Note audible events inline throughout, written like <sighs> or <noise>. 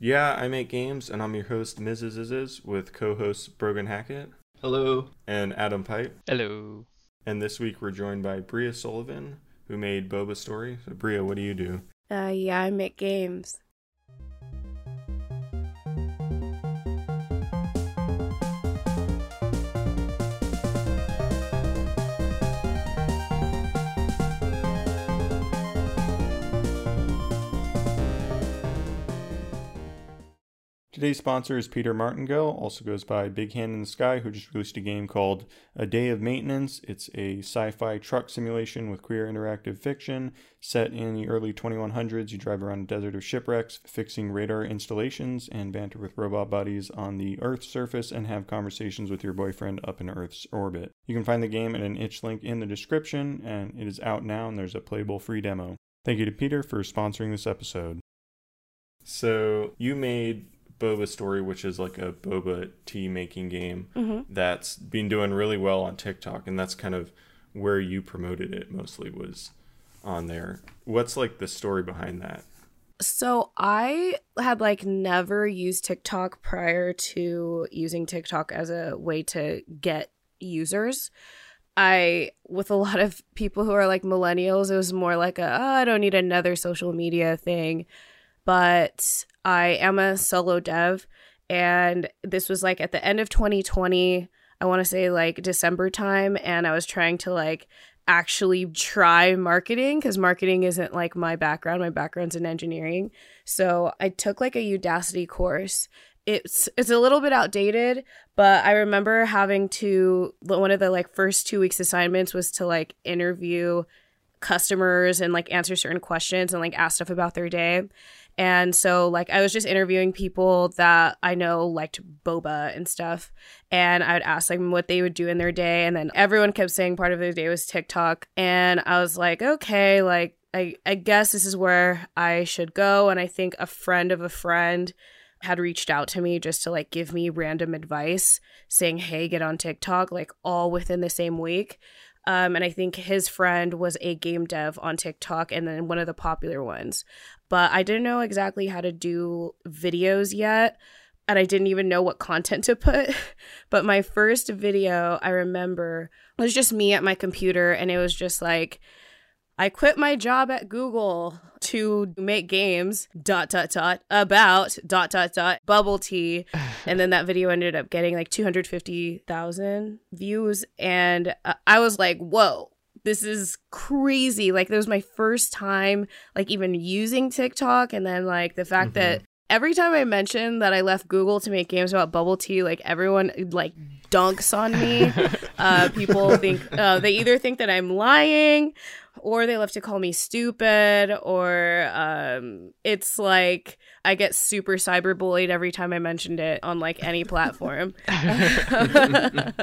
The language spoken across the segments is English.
Yeah, I make games, and I'm your host, Mrs. Izes, with co-hosts Brogan Hackett. Hello. And Adam Pipe. Hello. And this week we're joined by Bria Sullivan, who made Boba Story. So, Bria, what do you do? Uh, yeah, I make games. Today's sponsor is Peter Martingale, also goes by Big Hand in the Sky, who just released a game called A Day of Maintenance. It's a sci fi truck simulation with queer interactive fiction set in the early 2100s. You drive around a desert of shipwrecks, fixing radar installations, and banter with robot buddies on the Earth's surface and have conversations with your boyfriend up in Earth's orbit. You can find the game at an itch link in the description, and it is out now, and there's a playable free demo. Thank you to Peter for sponsoring this episode. So, you made Boba Story, which is like a boba tea making game Mm-hmm. that's been doing really well on TikTok, and that's kind of where you promoted it mostly was on there. What's like the story behind that? So I had like never used TikTok prior to using TikTok as a way to get users. I, with a lot of people who are like millennials, it was more like a, oh, I don't need another social media thing. But I am a solo dev, and this was like at the end of 2020. I want to say like December time, and I was trying to like actually try marketing because marketing isn't like my background. My background's in engineering. So I took like a Udacity course. It's it's a little bit outdated, but I remember having to one of the like first two weeks assignments was to like interview customers and like answer certain questions and like ask stuff about their day. And so like I was just interviewing people that I know liked boba and stuff. And I would ask them what they would do in their day. And then everyone kept saying part of their day was TikTok. And I was like, okay, like I, I guess this is where I should go. And I think a friend of a friend had reached out to me just to like give me random advice saying, hey, get on TikTok, like all within the same week. Um, and I think his friend was a game dev on TikTok and then one of the popular ones. But I didn't know exactly how to do videos yet. And I didn't even know what content <laughs> to put. but my first video, I remember, was just me at my computer. And it was just like, I quit my job at Google to make games, dot, dot, dot, about, dot, dot, dot, bubble tea. <sighs> And then that video ended up getting like 250,000 views. And uh, I was like, whoa, this is crazy. Like, that was my first time, like, even using TikTok. And then, like, the fact mm-hmm. that every time I mention that I left Google to make games about bubble tea, like, everyone, like, dunks on me. <laughs> uh, people <laughs> think, uh, they either think that I'm lying or they love to call me stupid or um, it's like i get super cyberbullied every time i mentioned it on like any platform. <laughs>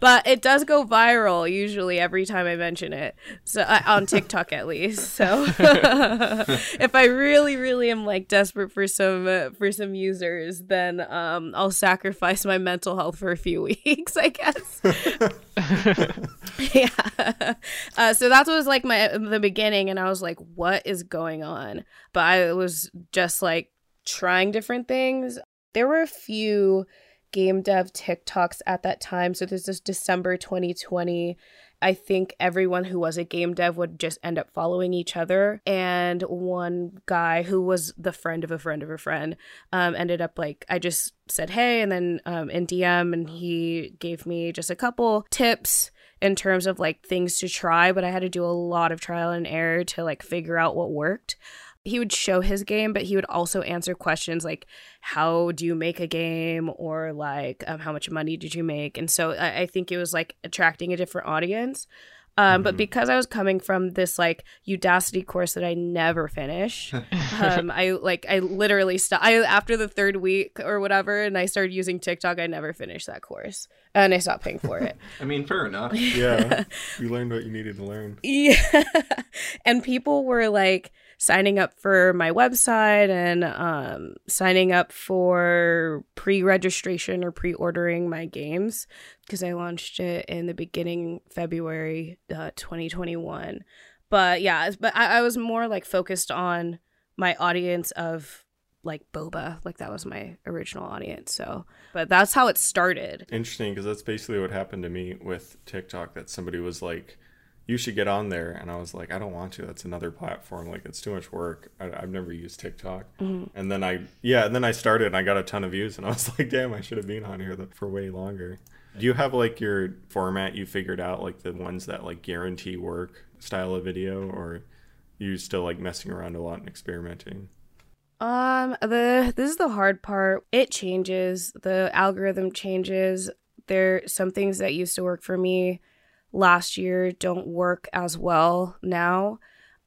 But it does go viral usually every time i mention it. So uh, on tiktok at least so. <laughs> If i really really am like desperate for some uh, for some users then um, i'll sacrifice my mental health for a few weeks i guess <laughs> yeah. Uh, so that was like my the beginning and i was like what is going on? But i was just like trying different things. There were a few game dev tiktoks at that time. So this is december 2020 I think everyone who was a game dev would just end up following each other. And one guy who was the friend of a friend of a friend um, ended up like, I just said, hey, and then um, in DM, and he gave me just a couple tips in terms of like things to try, but I had to do a lot of trial and error to like figure out what worked. He would show his game, but he would also answer questions like, How do you make a game? or like, um, How much money did you make? And so I, I think it was like attracting a different audience. Um, Mm-hmm. But because I was coming from this like Udacity course that I never finish, <laughs> um, I like I literally stopped. I after the third week or whatever, and I started using TikTok. I never finished that course, and I stopped paying for it. <laughs> I mean, fair enough. Yeah, <laughs> you learned what you needed to learn. Yeah. and people were like signing up for my website and um, signing up for pre registration or pre ordering my games because I launched it in the beginning February uh, 2021. But yeah, but I, I was more like focused on my audience of like boba like that was my original audience so but that's how it started Interesting, because that's basically what happened to me with TikTok. That somebody was like, "You should get on there," and I was like, "I don't want to. That's another platform. Like, it's too much work. I, I've never used TikTok." And then I, yeah, and then I started, and I got a ton of views, and I was <laughs> like, "Damn, I should have been on here for way longer." Do you have like your format you figured out, like the ones that like guarantee work style of video, or you still like messing around a lot and experimenting? Um, the this is the hard part. It changes. The algorithm changes. There some things that used to work for me last year don't work as well now.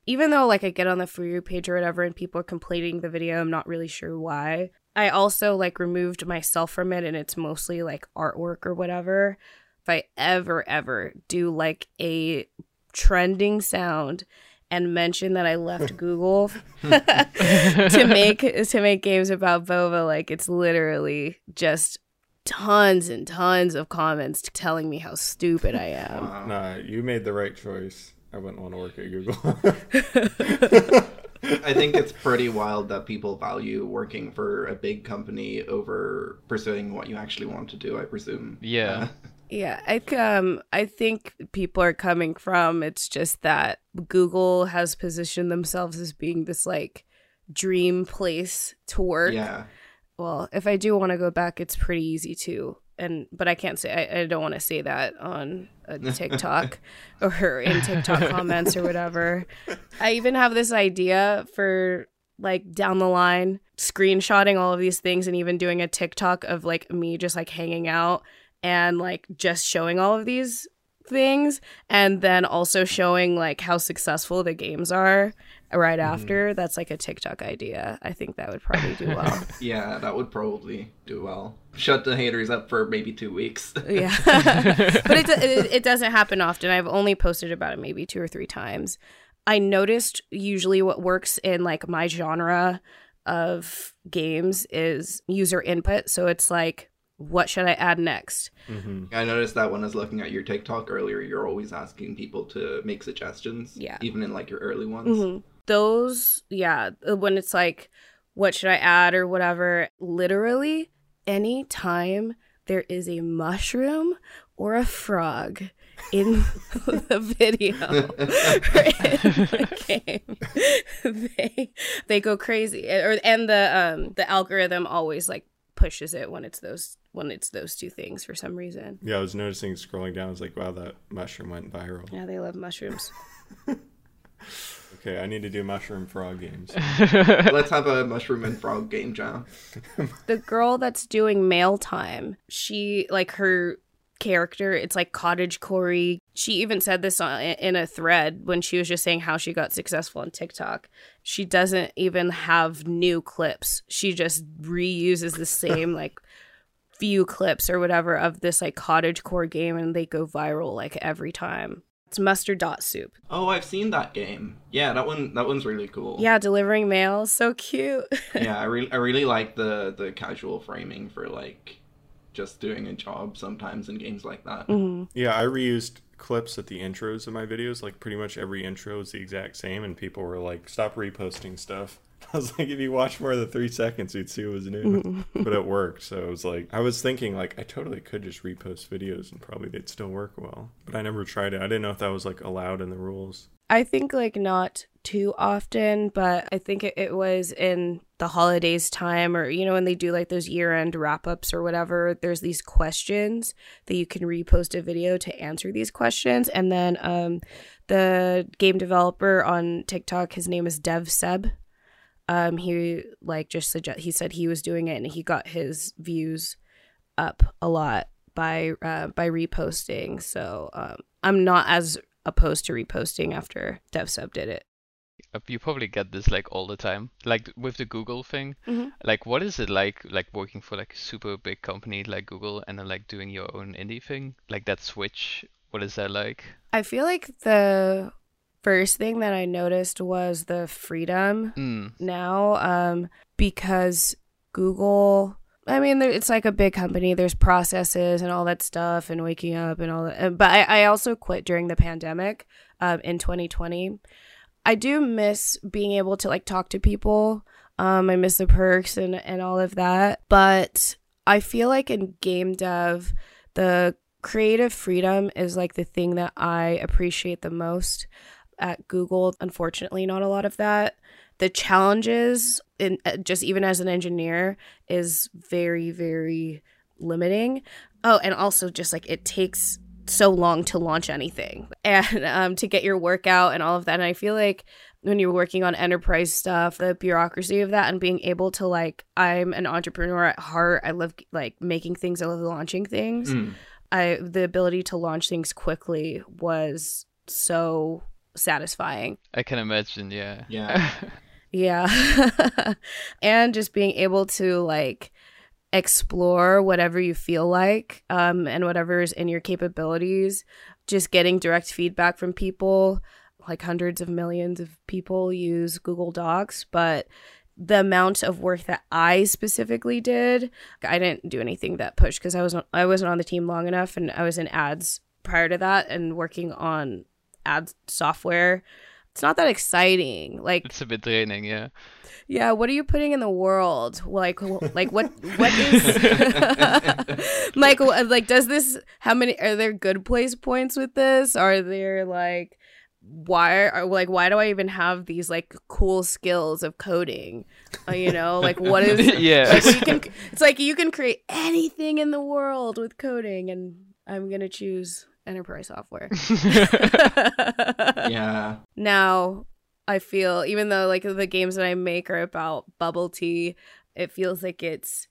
Even though like I get on the for you page or whatever and people are completing the video, I'm not really sure why. I also like removed myself from it and it's mostly like artwork or whatever. If I ever ever do like a trending sound and mention that I left <laughs> Google <laughs> <laughs> to make to make games about boba like it's literally just tons and tons of comments telling me how stupid I am. Wow. <laughs> Nah, you made the right choice. I wouldn't want to work at Google. <laughs> I think it's pretty wild that people value working for a big company over pursuing what you actually want to do. I presume. Yeah. <laughs> Yeah, I th- um I think people are coming from it's just that Google has positioned themselves as being this like dream place to work. yeah. Well, if I do want to go back, it's pretty easy too. And but I can't say I, I don't want to say that on a <laughs> TikTok or in TikTok comments or whatever. I even have this idea for like down the line screenshotting all of these things and even doing a TikTok of like me just like hanging out and like just showing all of these things and then also showing like how successful the games are right mm-hmm. after that's like a TikTok idea. I think that would probably do well. <laughs> Yeah, that would probably do well. Shut the haters up for maybe two weeks. <laughs> yeah. <laughs> but it, it it doesn't happen often. I've only posted about it maybe two or three times. I noticed usually what works in like my genre of games is user input. So it's like what should I add next? hmm I noticed that when I was looking at your TikTok earlier, you're always asking people to make suggestions. Yeah. Even in like your early ones. Mhm. Those, yeah, uh, when it's like, what should I add or whatever, literally any time there is a mushroom or a frog in <laughs> the video <laughs> or in the game, they they go crazy. Or and the um the algorithm always like pushes it when it's those when it's those two things for some reason. Yeah, I was noticing scrolling down. I was like, wow, that mushroom went viral. Yeah, they love mushrooms. <laughs> Okay, I need to do mushroom frog games. <laughs> Let's have a mushroom and frog game jam. <laughs> the girl that's doing mail time she like her character it's like cottage corey she even said this on, in a thread when she was just saying how she got successful on tiktok she doesn't even have new clips she just reuses the same like few clips or whatever of this like cottage core game and they go viral like every time it's mustard dot soup Oh, I've seen that game. Yeah, that one. That one's really cool. yeah delivering mail so cute <laughs> yeah, I really, I really like the the casual framing for like just doing a job sometimes in games like that. Mhm. Yeah, I reused clips at the intros of my videos. Like pretty much every intro is the exact same, and people were like, "Stop reposting stuff." <laughs> I was like, if you watch more than three seconds, you'd see it was new. but it worked, so it was like, I was thinking like I totally could just repost videos and probably they'd still work well. But I never tried it. I didn't know if that was like allowed in the rules. I think like not too often, but I think it, it was in the holidays time or you know when they do like those year end wrap ups or whatever. There's these questions that you can repost a video to answer these questions, and then um, the game developer on TikTok, his name is Dev Seb. Um, he like just suggest he said he was doing it and he got his views up a lot by uh, by reposting. So um, I'm not as opposed to reposting after DevSub did it. Uh, You probably get this like all the time. Like with the Google thing. Mhm. Like what is it like like working for like a super big company like Google and then like doing your own indie thing? Like that switch, what is that like? I feel like the first thing that I noticed was the freedom Mm. now um, because Google. I mean, there- it's like a big company. There's processes and all that stuff, and waking up and all that. uh, But I, I also quit during the pandemic um, in 2020. I do miss being able to like talk to people Um, I miss the perks and, and all of that. But I feel like in game dev, the creative freedom is like the thing that I appreciate the most at Google. Unfortunately, not a lot of that. The challenges in uh, just even as an engineer is very very limiting. Oh, and also just like it takes so long to launch anything <laughs> and um, to get your work out and all of that. And I feel like when you're working on enterprise stuff, the bureaucracy of that and being able to like, I'm an entrepreneur at heart. I love like making things. I love launching things. Mm. I the ability to launch things quickly was so satisfying. I can imagine, yeah. Yeah. <laughs> Yeah. <laughs> and just being able to like explore whatever you feel like um, and whatever is in your capabilities. Just getting direct feedback from people, like hundreds of millions of people use Google Docs, but the amount of work that I specifically did, I didn't do anything that pushed because I wasn't I wasn't on the team long enough, and I was in ads prior to that and working on ad software. It's not that exciting. Like it's a bit draining, yeah. yeah, what are you putting in the world? Like, like what? What is <laughs> like? Like, does this? How many? Are there good place points with this? Are there like? Why are like why do I even have these like cool skills of coding? Uh, you know, like what is <laughs> yeah. like, it's like you can create anything in the world with coding, and I'm gonna choose enterprise software. <laughs> <laughs> yeah. now I feel even though like the games that I make are about bubble tea, it feels like it's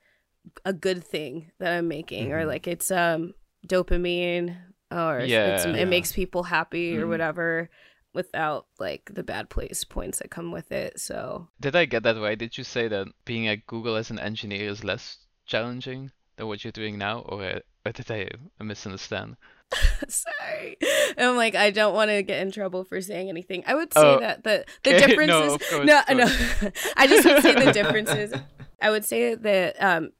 a good thing that I'm making or Mhm. like it's um dopamine or it's, Yeah. it makes people happy or Mhm. whatever without like the bad place points that come with it. So Did I get that right? Did you say that being at Google as an engineer is less challenging than what you're doing now, or, uh, or did I misunderstand? <laughs> sorry. I'm like I don't want to get in trouble for saying anything. I would say Oh, that the <laughs> the okay. difference No, no no. <laughs> I just would say the differences. I would say that um,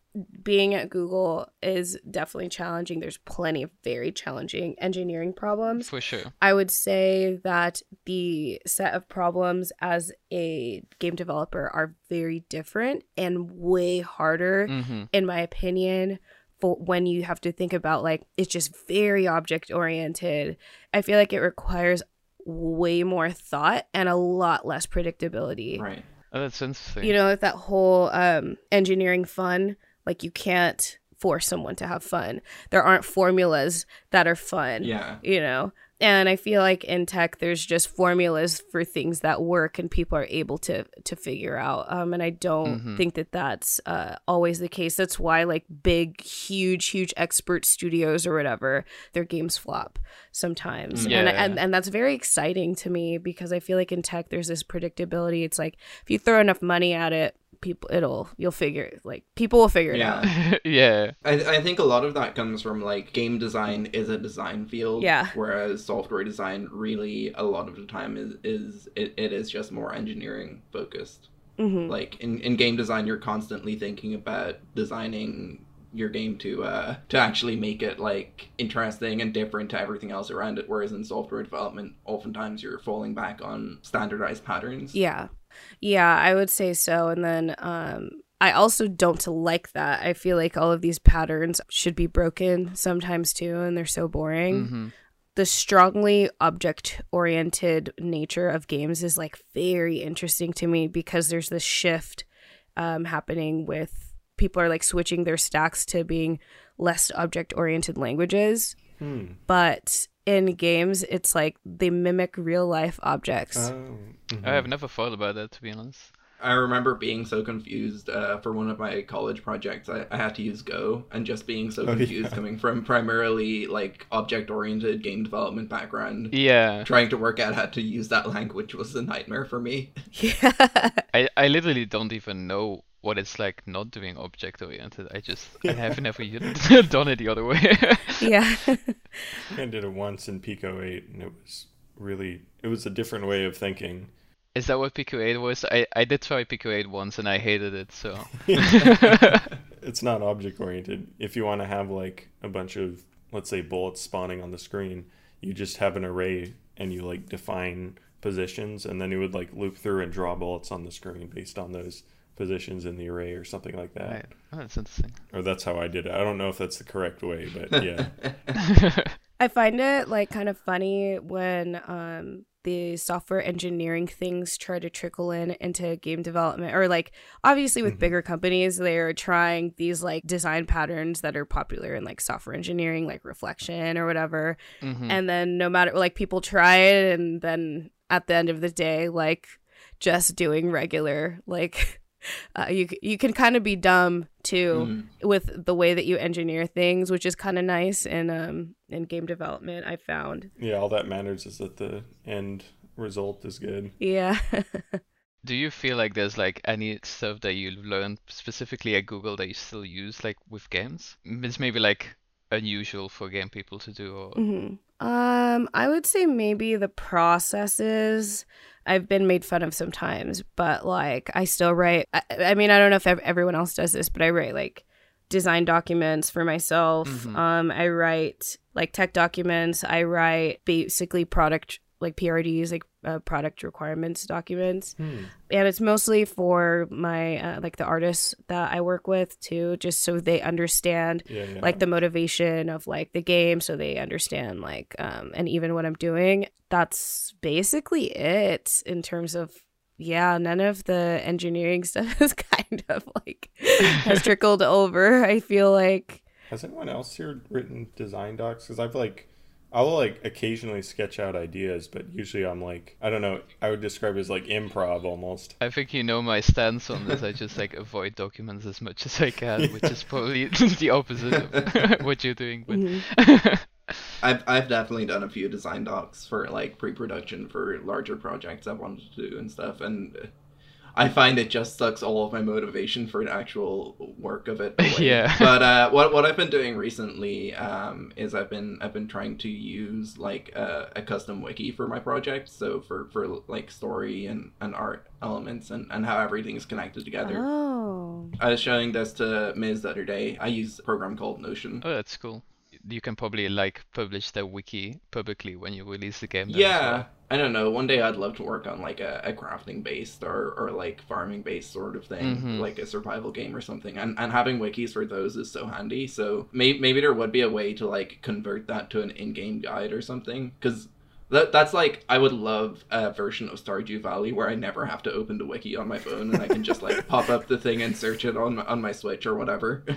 being at Google is definitely challenging. There's plenty of very challenging engineering problems. For sure. I would say that the set of problems as a game developer are very different and way harder, hmm in my opinion. For when you have to think about like it's just very object oriented. I feel like it requires way more thought and a lot less predictability Right. Oh, that's interesting. you know with that whole um engineering fun like you can't force someone to have fun there aren't formulas that are fun Yeah. you know and i feel like in tech there's just formulas for things that work and people are able to to figure out um and i don't Mhm. think that that's uh always the case that's why like big huge huge expert studios or whatever their games flop sometimes and, Yeah. and and that's very exciting to me because i feel like in tech there's this predictability it's like if you throw enough money at it people it'll you'll figure like people will figure it Yeah. out <laughs> yeah. I, I think a lot of that comes from like game design is a design field Yeah. whereas software design really a lot of the time is is it, it is just more engineering focused hmm like in, in game design you're constantly thinking about designing your game to uh to actually make it like interesting and different to everything else around it whereas in software development oftentimes you're falling back on standardized patterns Yeah. Yeah, I would say so. And then um I also don't like that. I feel like all of these patterns should be broken sometimes too, and they're so boring. hmm The strongly object oriented nature of games is like very interesting to me because there's this shift um, happening with people are like switching their stacks to being less object oriented languages. Hmm. But in games, it's like they mimic real life objects. Oh. mhm. I have never thought about that, to be honest. I remember being so confused uh, for one of my college projects. I, I had to use Go, and just being so Oh, confused yeah. coming from primarily like object-oriented game development background. Yeah. Trying to work out how to use that language was a nightmare for me. <laughs> yeah. I, I literally don't even know what it's like not doing object oriented. I just I have never u- <laughs> <laughs> done it the other way. yeah. <laughs> I did it once in Pico 8, and it was really, it was a different way of thinking. Is that what Pico 8 was? I, I did try Pico 8 once and I hated it, so. it's not object oriented. If you want to have like a bunch of, let's say, bullets spawning on the screen, you just have an array and you like define positions, and then you would like loop through and draw bullets on the screen based on those positions in the array or something like that. Right. Oh, that's interesting. Or that's how I did it. I don't know if that's the correct way, but <laughs> yeah. I find it like kind of funny when um the software engineering things try to trickle in into game development or like obviously with Mhm. bigger companies they're trying these like design patterns that are popular in like software engineering like reflection or whatever Mhm. and then no matter like people try it and then at the end of the day like just doing regular like uh, you you can kind of be dumb too Mhm. with the way that you engineer things which is kind of nice in um in game development i found Yeah, all that matters is that the end result is good. yeah <laughs> Do you feel like there's like any stuff that you've learned specifically at Google that you still use like with games? M- It's maybe like unusual for game people to do or hmm Um, I would say maybe the processes I've been made fun of sometimes, but like I still write. I, I mean, I don't know if everyone else does this, but I write like design documents for myself. Mhm. Um, I write like tech documents. I write basically product like PRDs, like uh, product requirements documents Hmm. and it's mostly for my uh, like the artists that I work with too, just so they understand Yeah, yeah. like the motivation of like the game, so they understand like um and even what I'm doing. That's basically it in terms of yeah, none of the engineering <laughs> stuff is kind of like has <laughs> trickled over. I feel like Has anyone else here written design docs? Because I've like, I'll like occasionally sketch out ideas, but usually I'm like, I don't know. I would describe it as like improv almost. I think you know my stance on this. I just like avoid documents as much as I can, which is <laughs> probably <laughs> the opposite of <laughs> what you're doing. But mhm. I've I've definitely done a few design docs for like pre-production for larger projects I've wanted to do and stuff, and I find it just sucks all of my motivation for an actual work of it. <laughs> away. Yeah. But uh, what what I've been doing recently um, is I've been I've been trying to use like a, a custom wiki for my project, so for for like story and, and art elements and, and how everything is connected together. Oh. I was showing this to Miz the other day. I use a program called Notion. oh, that's cool. You can probably like publish the wiki publicly when you release the game. Yeah, well. I don't know. One day I'd love to work on like a, a crafting based or, or like farming based sort of thing, Mhm. like a survival game or something. And and having wikis for those is so handy. So maybe maybe there would be a way to like convert that to an in game guide or something. Because that that's like I would love a version of Stardew Valley where I never have to open the wiki on my phone and I can just like <laughs> pop up the thing and search it on my, on my Switch or whatever. <laughs>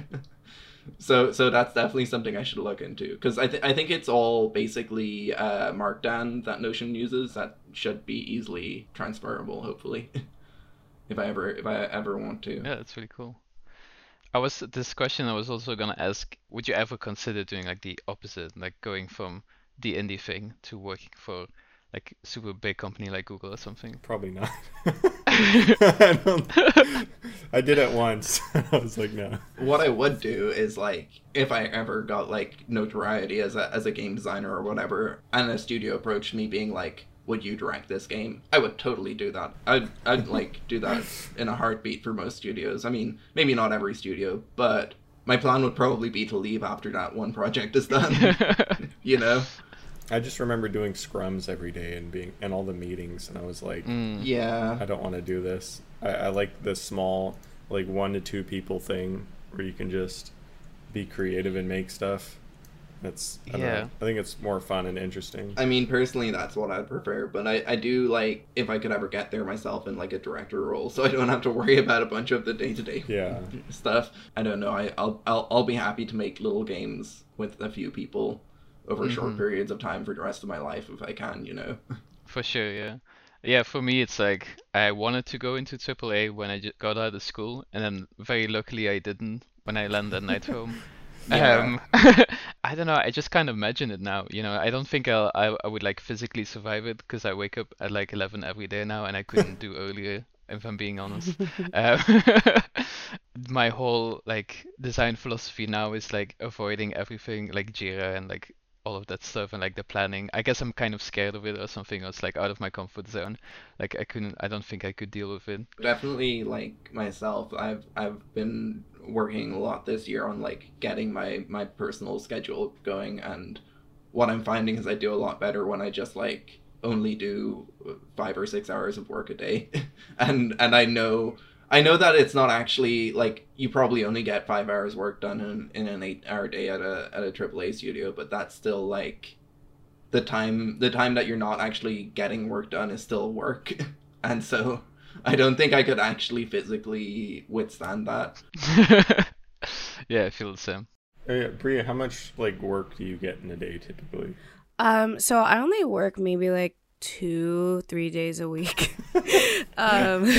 So so that's definitely something I should look into because I th- I think it's all basically uh, Markdown that Notion uses that should be easily transferable hopefully, <laughs> if I ever if I ever want to. Yeah, that's really cool. I was this question I was also gonna ask, would you ever consider doing like the opposite, like going from the indie thing to working for like super big company like Google or something? Probably not. <laughs> <laughs> I, I did it once. <laughs> I was like, no. What I would do is like if I ever got like notoriety as a as a game designer or whatever, and a studio approached me being like. Would you direct this game? I would totally do that. I'd, I'd like do that in a heartbeat for most studios. I mean, maybe not every studio, but my plan would probably be to leave after that one project is done. <laughs> you know? I just remember doing scrums every day and being and all the meetings, and I was like, Mm. Yeah. I don't want to do this. I, I like the small, like one to two people thing where you can just be creative and make stuff. That's I don't Yeah. know. I think it's more fun and interesting. I mean, personally, that's what I'd prefer. But I, I do like if I could ever get there myself in like a director role, so I don't have to worry about a bunch of the day to day Yeah. stuff. I don't know. I, I'll, I'll I'll be happy to make little games with a few people over short Mhm. periods of time for the rest of my life if I can. You know. <laughs> For sure, yeah. Yeah, for me, it's like I wanted to go into AAA when I got out of school, and then very luckily I didn't when I landed at Night Home. <laughs> Yeah. Um, <laughs> I don't know. I just kind of imagine it now. You know, I don't think I'll, I I would like physically survive it because I wake up at like 11 every day now, and I couldn't do earlier, if I'm being honest. Um, my whole like design philosophy now is like avoiding everything like Jira and like all of that stuff and like the planning. I guess I'm kind of scared of it or something. Or it's like out of my comfort zone. Like I couldn't. I don't think I could deal with it. definitely like myself i've i've been working a lot this year on like getting my my personal schedule going and what i'm finding is i do a lot better when i just like only do five or six hours of work a day <laughs> and and i know I know that it's not actually like you probably only get five hours work done in, in an eight hour day at a at a AAA studio, but that's still like the time the time that you're not actually getting work done is still work, <laughs> and so I don't think I could actually physically withstand that. <laughs> yeah, I feel the same. Oh, yeah, Bria, how much like work do you get in a day typically? Um, so I only work maybe like two, three days a week. <laughs> um, <laughs>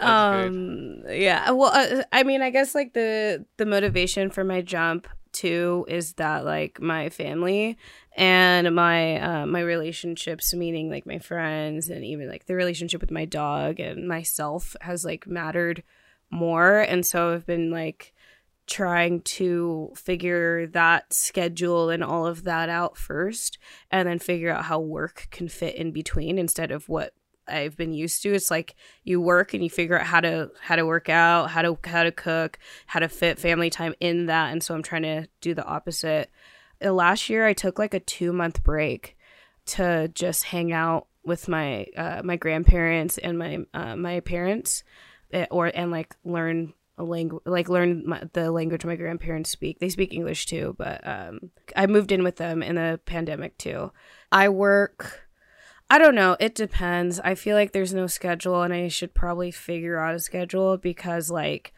um, yeah. Well, uh, I mean, I guess like the the motivation for my jump too is that like my family and my uh, my relationships meaning like my friends and even like the relationship with my dog and myself has like mattered more and so i've been like trying to figure that schedule and all of that out first and then figure out how work can fit in between instead of what I've been used to. It's like you work and you figure out how to how to work out, how to how to cook, how to fit family time in that. And so I'm trying to do the opposite. Uh, last year I took like a 2 month break to just hang out with my uh, my grandparents and my uh, my parents eh, or and like learn a language like learn my, the language my grandparents speak. They speak english too but um i moved in with them in the pandemic too. I work i don't know it depends. I feel like there's no schedule and i should probably figure out a schedule because like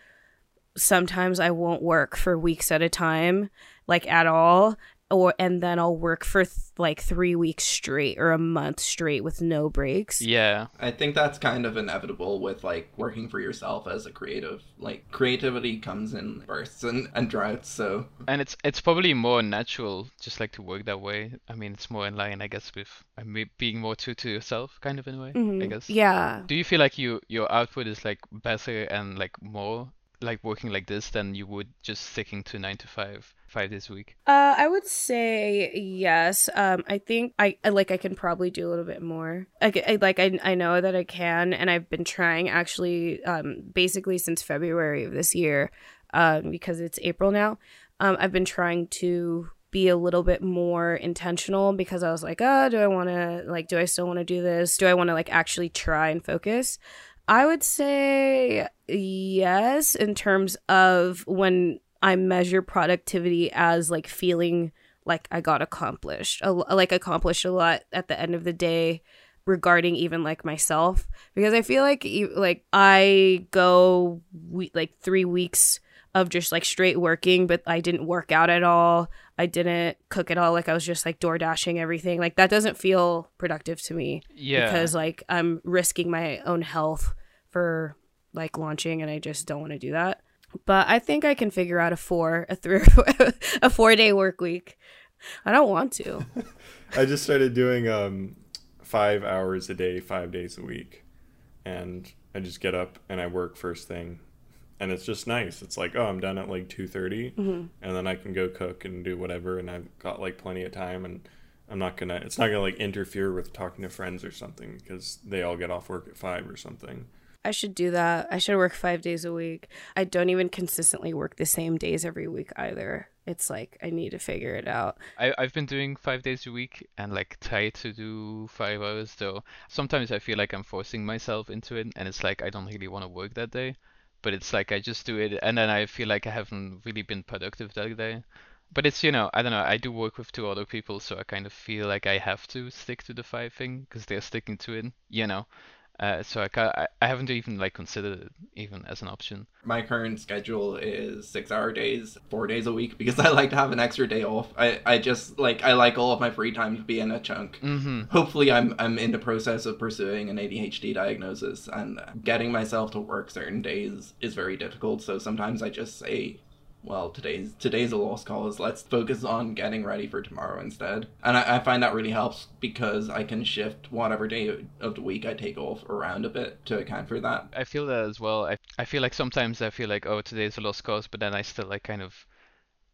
sometimes i won't work for weeks at a time like at all or and then I'll work for th- like 3 weeks straight or a month straight with no breaks. Yeah. I think that's kind of inevitable with like working for yourself as a creative. Like creativity comes in bursts and, and droughts, so And it's it's probably more natural just like to work that way. I mean, it's more in line I guess with I mean, being more true to yourself kind of in a way, I Mhm. guess. Yeah. Do you feel like you your output is like better and like more like working like this than you would just sticking to 9 to 5 5 days a week? Uh, I would say yes. Um, I think I, I like I can probably do a little bit more. I, I like I I know that I can, and I've been trying actually. Um, basically since February of this year, um, because it's April now. Um, I've been trying to be a little bit more intentional because I was like, oh, do I want to like, do I still want to do this? Do I want to like actually try and focus? I would say yes in terms of when I measure productivity as like feeling like I got accomplished, a, like accomplished a lot at the end of the day regarding even like myself because I feel like like I go we- like 3 weeks of just like straight working but I didn't work out at all. I didn't cook at all like I was just like door dashing everything. Like that doesn't feel productive to me Yeah. because like I'm risking my own health for like launching and I just don't want to do that. But I think I can figure out a four, a three, <laughs> a four day work week. I don't want to. <laughs> I just started doing um, five hours a day, five days a week, and I just get up and I work first thing, and it's just nice. It's like, oh, I'm done at like two and then I can go cook and do whatever, and I've got like plenty of time, and I'm not gonna. It's not gonna like interfere with talking to friends or something because they all get off work at five or something. I should do that. I should work five days a week. I don't even consistently work the same days every week either. It's like I need to figure it out. I, I've been doing five days a week and like try to do five hours though. Sometimes I feel like I'm forcing myself into it and it's like I don't really want to work that day. But it's like I just do it and then I feel like I haven't really been productive that day. But it's, you know, I don't know, I do work with two other people, so I kind of feel like I have to stick to the five thing because they're sticking to it, you know. Uh, so I, ca- I I haven't even like considered it even as an option. my current schedule is six hour days, four days a week because <laughs> I like to have an extra day off. I, I just like I like all of my free time to be in a chunk. Mm-hmm. Hopefully I'm I'm in the process of pursuing an ADHD diagnosis and getting myself to work certain days is very difficult. So sometimes I just say well, today's today's a lost cause. Let's focus on getting ready for tomorrow instead. And I, I find that really helps because I can shift whatever day of the week I take off around a bit to account for that. I feel that as well. I I feel like sometimes I feel like oh today's a lost cause, but then I still like kind of,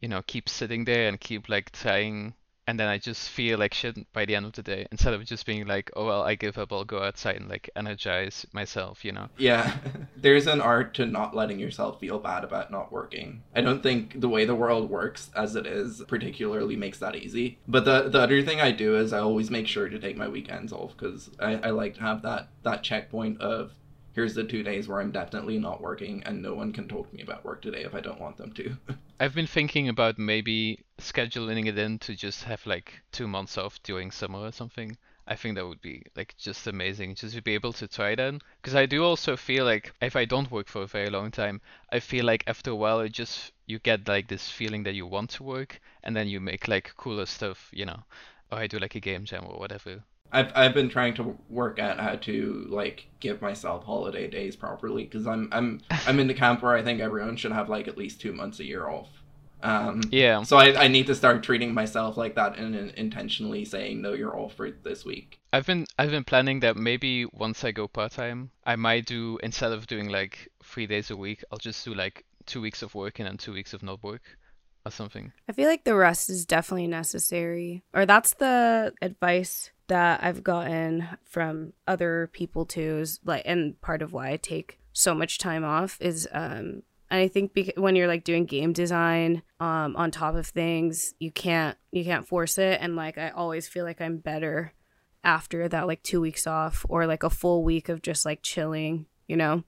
you know, keep sitting there and keep like trying and then I just feel like shit by the end of the day instead of just being like, oh well, I give up, I'll go outside and like energize myself, you know. Yeah, <laughs> there's an art to not letting yourself feel bad about not working. I don't think the way the world works as it is particularly makes that easy. But the the other thing I do is I always make sure to take my weekends off because I, I like to have that that checkpoint of here's the two days where I'm definitely not working and no one can talk to me about work today if I don't want them to. <laughs> I've been thinking about maybe scheduling it in to just have like two months off during summer or something. I think that would be like just amazing just to be able to try that. Because I do also feel like if I don't work for a very long time, I feel like after a while it just you get like this feeling that you want to work and then you make like cooler stuff, you know. Or I do like a game jam or whatever. I've I've been trying to work out how to like give myself holiday days properly because I'm I'm I'm in the camp where I think everyone should have like at least two months a year off. Um, yeah. So I, I need to start treating myself like that and, and intentionally saying no, you're off for this week. I've been I've been planning that maybe once I go part time, I might do instead of doing like three days a week, I'll just do like two weeks of work and then two weeks of not work or something. I feel like the rest is definitely necessary. Or that's the advice that I've gotten from other people too is like and part of why I take so much time off is um and I think bec- when you're like doing game design um on top of things you can't you can't force it and like I always feel like I'm better after that like 2 weeks off or like a full week of just like chilling, you know.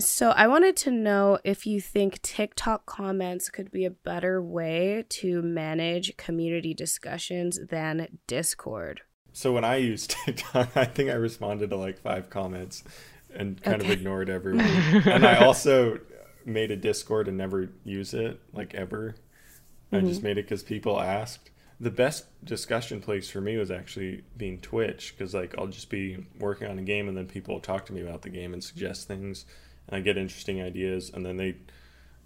So I wanted to know if you think TikTok comments could be a better way to manage community discussions than Discord. So when I used <laughs> TikTok, I think I responded to like five comments and kind Okay. of ignored <laughs> everyone. and I also made a Discord and never use it, like ever. I mm-hmm. just made it because people asked. The best discussion place for me was actually being Twitch because like I'll just be working on a game and then people will talk to me about the game and suggest things, and I get interesting ideas, and then they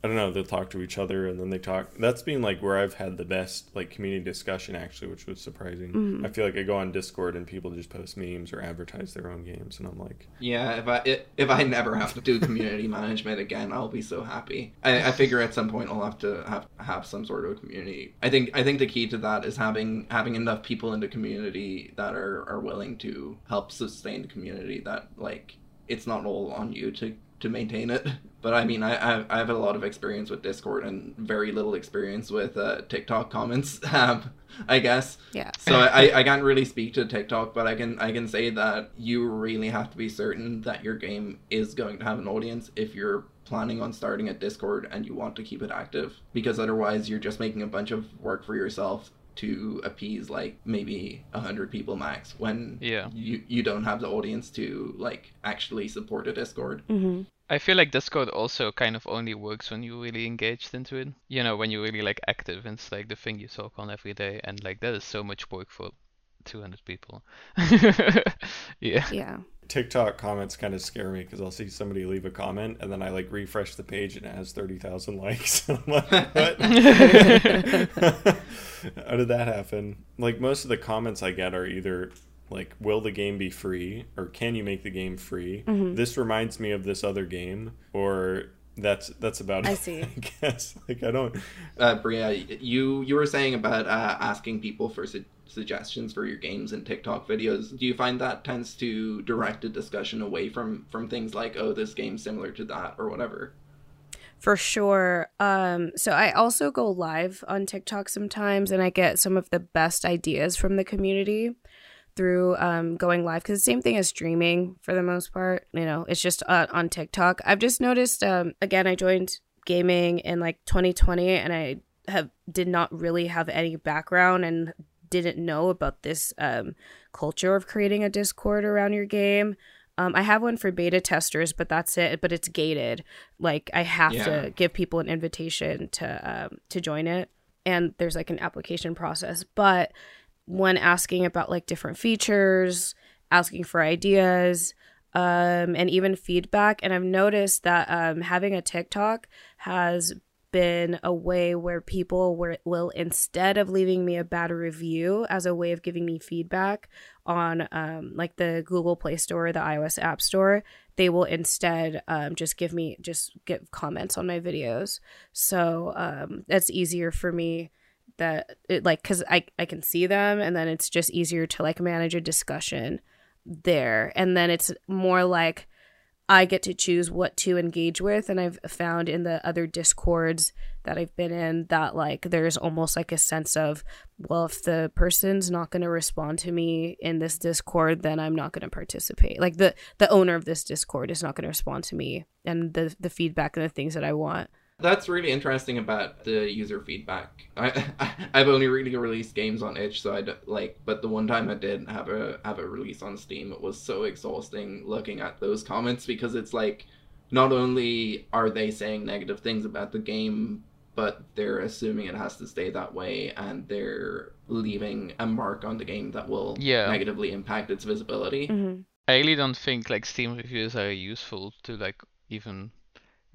I don't know, they'll talk to each other and then they talk. That's been like where I've had the best like community discussion actually, which was surprising. Mm-hmm. I feel like I go on Discord and people just post memes or advertise their own games, and I'm like, Yeah, if I i- if I never have to do community management again, I'll be so happy. I, I figure at some point I'll have to have have some sort of community. I think I think the key to that is having having enough people in the community that are are willing to help sustain the community. That like it's not all on you to to maintain it. But I mean, I I, I have a lot of experience with Discord and very little experience with uh, TikTok comments. <laughs> Um, I guess. Yeah. So I, I can't really speak to TikTok, but I can I can say that you really have to be certain that your game is going to have an audience if you're planning on starting a Discord and you want to keep it active. Because otherwise you're just making a bunch of work for yourself to appease like maybe a hundred people max when Yeah. you, you don't have the audience to like actually support a Discord. Mm-hmm. I feel like Discord also kind of only works when you're really engaged into it. You know, when you're really like active, and it's like the thing you talk on every day, and like that is so much work for 200 people. <laughs> yeah. Yeah. TikTok comments kind of scare me because I'll see somebody leave a comment and then I like refresh the page and it has thirty thousand <laughs> likes. I'm like, what? <laughs> How did that happen? Like most of the comments I get are either like, "Will the game be free?" or "Can you make the game free?" Mm-hmm. This reminds me of this other game, or that's that's about it. I see. <laughs> I guess like I don't. Uh, Bria, you you were saying about uh, asking people for su- suggestions for your games and TikTok videos. Do you find that tends to direct a discussion away from from things like oh this game's similar to that or whatever? For sure. Um, so I also go live on TikTok sometimes, and I get some of the best ideas from the community through um, going live because the same thing as streaming for the most part. You know, it's just uh, on TikTok. I've just noticed. Um, again, I joined gaming in like 2020, and I have did not really have any background and didn't know about this um, culture of creating a Discord around your game. Um, I have one for beta testers, but that's it. But it's gated. Like I have Yeah. to give people an invitation to um, to join it, and there's like an application process. But when asking about like different features, asking for ideas, um, and even feedback, and I've noticed that um, having a TikTok has been a way where people were, will instead of leaving me a bad review as a way of giving me feedback on um, like the Google Play Store or the iOS App Store, they will instead um, just give me just give comments on my videos. So um, that's easier for me that it like because I I can see them and then it's just easier to like manage a discussion there and then it's more like I get to choose what to engage with. And I've found in the other discords that I've been in that like there's almost like a sense of, well, if the person's not going to respond to me in this discord, then I'm not going to participate. Like the the owner of this discord is not going to respond to me and the the feedback and the things that I want that's really interesting about the user feedback. I, <laughs> I have only really released games on itch, so I like. But the one time I did have a have a release on Steam, it was so exhausting looking at those comments because it's like, not only are they saying negative things about the game, but they're assuming it has to stay that way, and they're leaving a mark on the game that will yeah. negatively impact its visibility. Mm-hmm. I really don't think like Steam reviews are useful to like even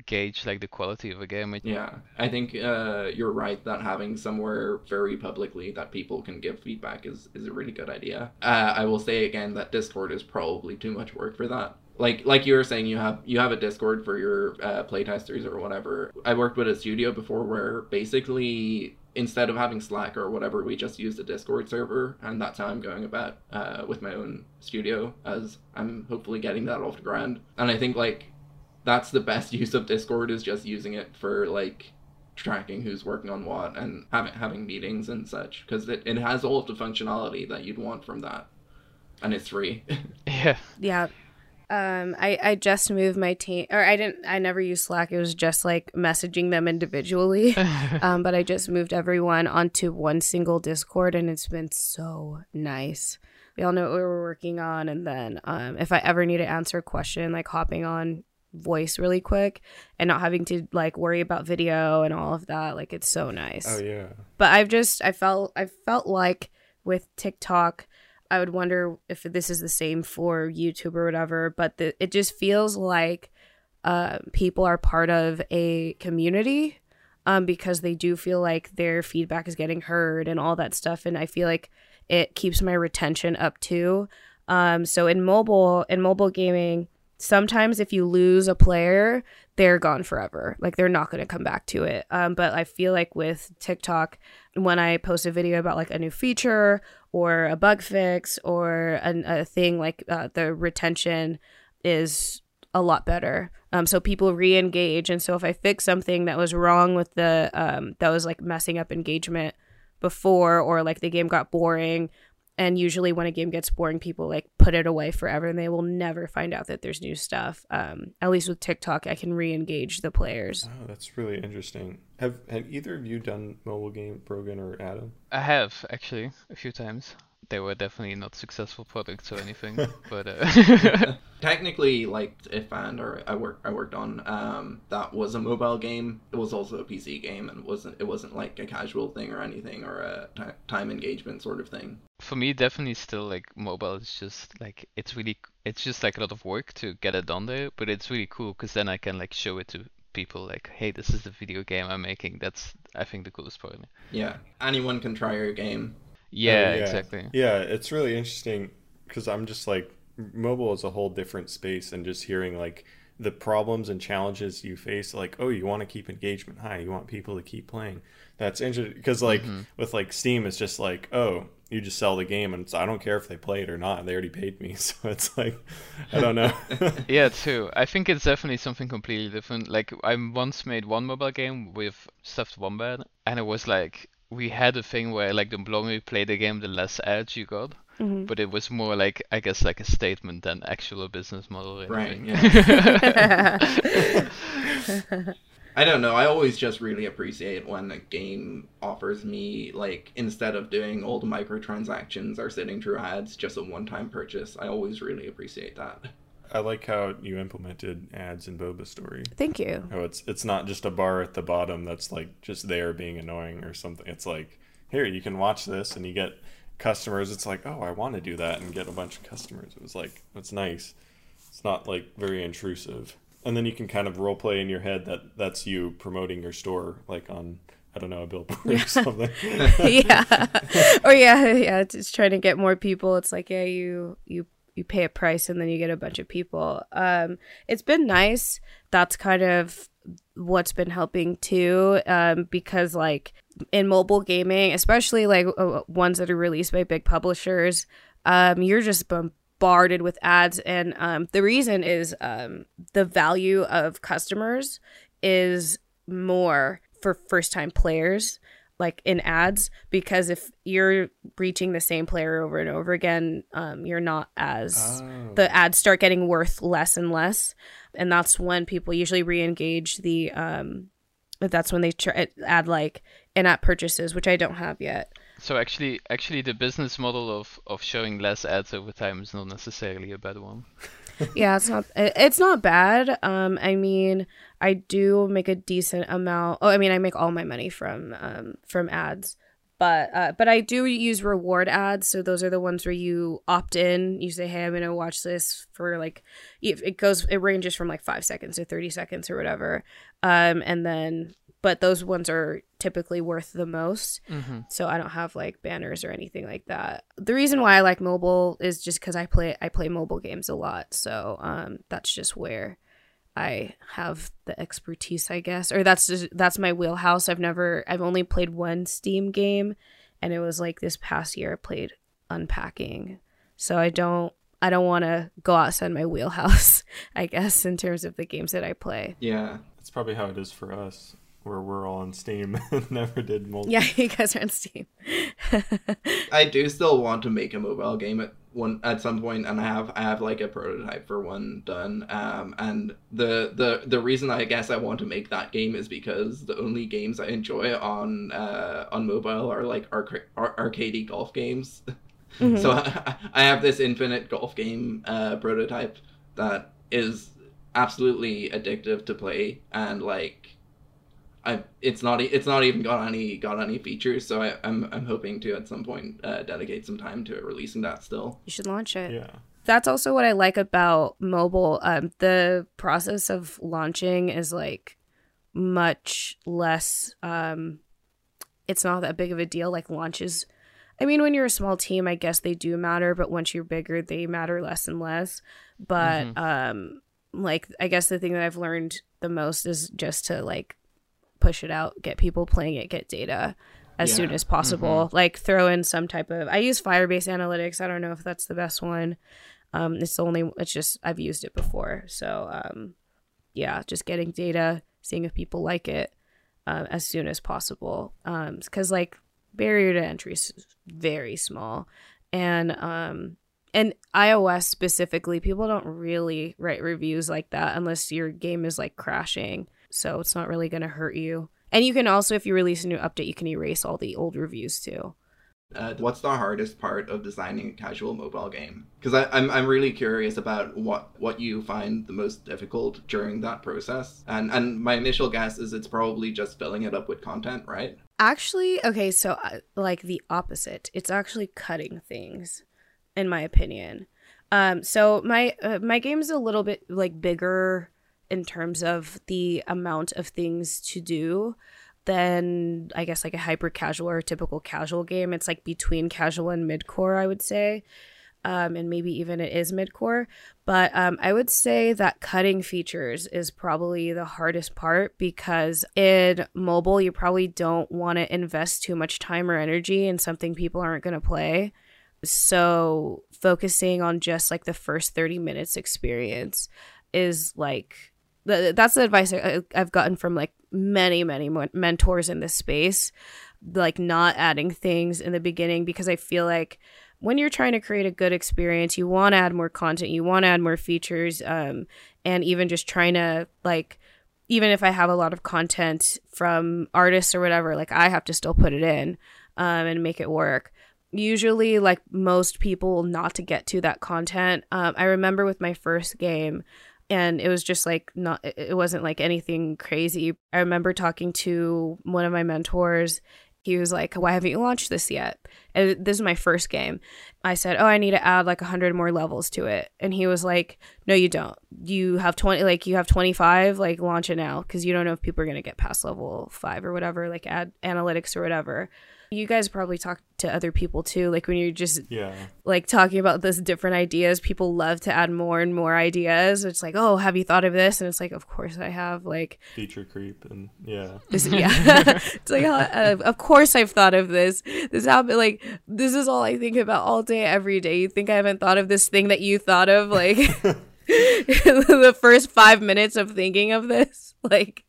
gauge like the quality of a game. Yeah, I think uh, you're right that having somewhere very publicly that people can give feedback is, is a really good idea. Uh, I will say again that Discord is probably too much work for that. Like like you were saying, you have you have a Discord for your uh, playtesters or whatever. I worked with a studio before where basically instead of having Slack or whatever, we just used a Discord server, and that's how I'm going about uh, with my own studio as I'm hopefully getting that off the ground. And I think like that's the best <laughs> use of Discord is just using it for like tracking who's working on what and having having meetings and such because it, it has all of the functionality that you'd want from that. And it's free. <laughs> Yeah. Yeah. Um i i just moved my team or i didn't i never used slack. It was just like messaging them individually. <laughs> Um but i just moved everyone onto one single discord and it's been so nice. We all know what we're working on and then um if i ever need to answer a question like hopping on voice really quick and not having to like worry about video and all of that like it's so nice. Oh yeah. But i've just i felt i felt like with tiktok i would wonder if this is the same for youtube or whatever but the, it just feels like uh, people are part of a community um, because they do feel like their feedback is getting heard and all that stuff and i feel like it keeps my retention up too. Um, so in mobile in mobile gaming sometimes if you lose a player they're gone forever. Like they're not going to come back to it. Um, but i feel like with tiktok when i post a video about like a new feature or a bug fix or an, a thing like uh, the retention is a lot better. Um, so people re-engage. And so if i fix something that was wrong with the um, that was like messing up engagement before or like the game got boring and usually when a game gets boring people like put it away forever and they will never find out that there's new stuff. Um, at least with tiktok i can re-engage the players. Oh that's really interesting. Have have either of you done mobile game brogan or adam? I have actually a few times they were definitely not successful products or anything <laughs> but uh... <laughs> technically like if and or i worked i worked on um that was a mobile game it was also a pc game and it wasn't it wasn't like a casual thing or anything or a t- time engagement sort of thing. For me definitely still like mobile is just like it's really it's just like a lot of work to get it done there but it's really cool because then i can like show it to people like hey this is the video game i'm making. That's i think the coolest part yeah. Anyone can try your game yeah, uh, yeah. exactly yeah it's really interesting because i'm just like mobile is a whole different space and just hearing like the problems and challenges you face like oh you want to keep engagement high you want people to keep playing that's interesting because like mm-hmm. with like steam it's just like oh you just sell the game and I don't care if they play it or not. They already paid me, <laughs> so it's like I don't know. <laughs> yeah, too. I think it's definitely something completely different. Like I once made one mobile game with stuffed wombat, and it was like we had a thing where like the longer you play the game, the less ads you got. Mm-hmm. But it was more like I guess like a statement than actual business model. Right. Yeah. <laughs> <laughs> I don't know. I always just really appreciate when a game offers me like instead of doing all the microtransactions or sitting through ads, just a one-time purchase. I always really appreciate that. I like how you implemented ads in Boba Story. Thank you. How it's it's not just a bar at the bottom that's like just there being annoying or something. It's like here you can watch this and you get customers. It's like oh I want to do that and get a bunch of customers. It was like it's nice. It's not like very intrusive and then you can kind of role play in your head that that's you promoting your store like on I don't know a billboard <laughs> yeah. or something. <laughs> yeah, or yeah, yeah, just trying to get more people. It's like yeah, you you you pay a price and then you get a bunch of people. Um, it's been nice. That's kind of what's been helping too, um, because like in mobile gaming, especially like uh, ones that are released by big publishers, um, you're just bombarded with ads, and um, the reason is um, the value of customers is more for first time players like in ads because if you're reaching the same player over and over again um, you're not as oh. the ads start getting worth less and less and that's when people usually re-engage the um, that's when they try, add like in-app purchases which i don't have yet so actually actually the business model of of showing less ads over time is not necessarily a bad one <laughs> yeah, it's not it's not bad. Um, I mean, I do make a decent amount. Oh, I mean, I make all my money from um from ads, but uh, but I do use reward ads. So those are the ones where you opt in. You say, "Hey, I'm gonna watch this for like," it goes, it ranges from like five seconds to thirty seconds or whatever. Um, and then but those ones are typically worth the most. Mm-hmm. So I don't have like banners or anything like that. The reason why I like mobile is just because I play I play mobile games a lot. So um, that's just where I have the expertise, I guess, or that's just, that's my wheelhouse. I've never I've only played one Steam game, and it was like this past year I played Unpacking. So I don't I don't want to go outside my <laughs> wheelhouse, I guess, in terms of the games that I play. Yeah. That's probably how it is for us where we're all on Steam. <laughs> And never did multi. Yeah, <laughs> you guys are on Steam. <laughs> I do still want to make a mobile game at one at some point, and I have I have like a prototype for one done. Um, and the the the reason I guess I want to make that game is because the only games I enjoy on uh on mobile are like arc- ar- arcadey golf games. <laughs> Mm-hmm. so I, <laughs> I have this infinite golf game uh prototype that is absolutely addictive to play and like I it's not it's not even got any got any features, so I, am I'm, I'm hoping to at some point uh, dedicate some time to releasing that. Still, you should launch it. Yeah, that's also what I like about mobile. Um, the process of launching is like much less. Um, it's not that big of a deal. Like launches. I mean, when you're a small team, I guess they do matter, but once you're bigger, they matter less and less. But mm-hmm. um, like I guess the thing that I've learned the most is just to like push it out, get people playing it, get data as yeah. soon as possible. Mm-hmm. Like throw in some type of I use Firebase Analytics. I don't know if that's the best one. Um, it's the only it's just I've used it before. So um, yeah, just getting data, seeing if people like it uh, as soon as possible. Um, because like barrier to entry is very small, and um, and iOS specifically, people don't really write reviews like that unless your game is like crashing so it's not really going to hurt you. And you can also, if you release a new update, you can erase all the old reviews too. Uh, what's the hardest part of designing a casual mobile game? Because I'm I'm really curious about what what you find the most difficult during that process. And and my initial guess is it's probably just filling it up with content, right? Actually, okay, so uh, like the opposite. It's actually cutting things, in my opinion. Um, so my uh, my game is a little bit like bigger in terms of the amount of things to do than I guess like a hyper casual or typical casual game. It's like between casual and mid core, I would say. Um, and maybe even it is mid core. But um, I would say that cutting features is probably the hardest part because in mobile, you probably don't want to invest too much time or energy in something people aren't going to play. So focusing on just like the first 30 minutes experience is like that's the advice I, have gotten from like many many mentors in this space like not adding things in the beginning because i feel like when you're trying to create a good experience you want to add more content you want to add more features um, and even just trying to like even if i have a lot of content from artists or whatever like i have to still put it in um, and make it work. Usually like most people not to get to that content. Um, i remember with my first game and it was just like not it wasn't like anything crazy. I remember talking to one of my mentors. He was like why haven't you launched this yet? And this is my first game. I said oh i need to add like 100 more levels to it. And he was like no you don't. You have 20 like you have 25 like launch it now because you don't know if people are going to get past level 5 or whatever like add analytics or whatever You guys probably talk to other people too. Like when you're just Yeah. like talking about this different ideas, people love to add more and more ideas. It's like, oh, have you thought of this? And it's like, of course I have. Like Feature creep and yeah. <laughs> this, yeah. <laughs> it's like, uh, of course I've thought of this. This happened. Like this is all I think about all day, every day. You think I haven't thought of this thing that you thought of? Like <laughs> <laughs> the first five minutes of thinking of this. Like,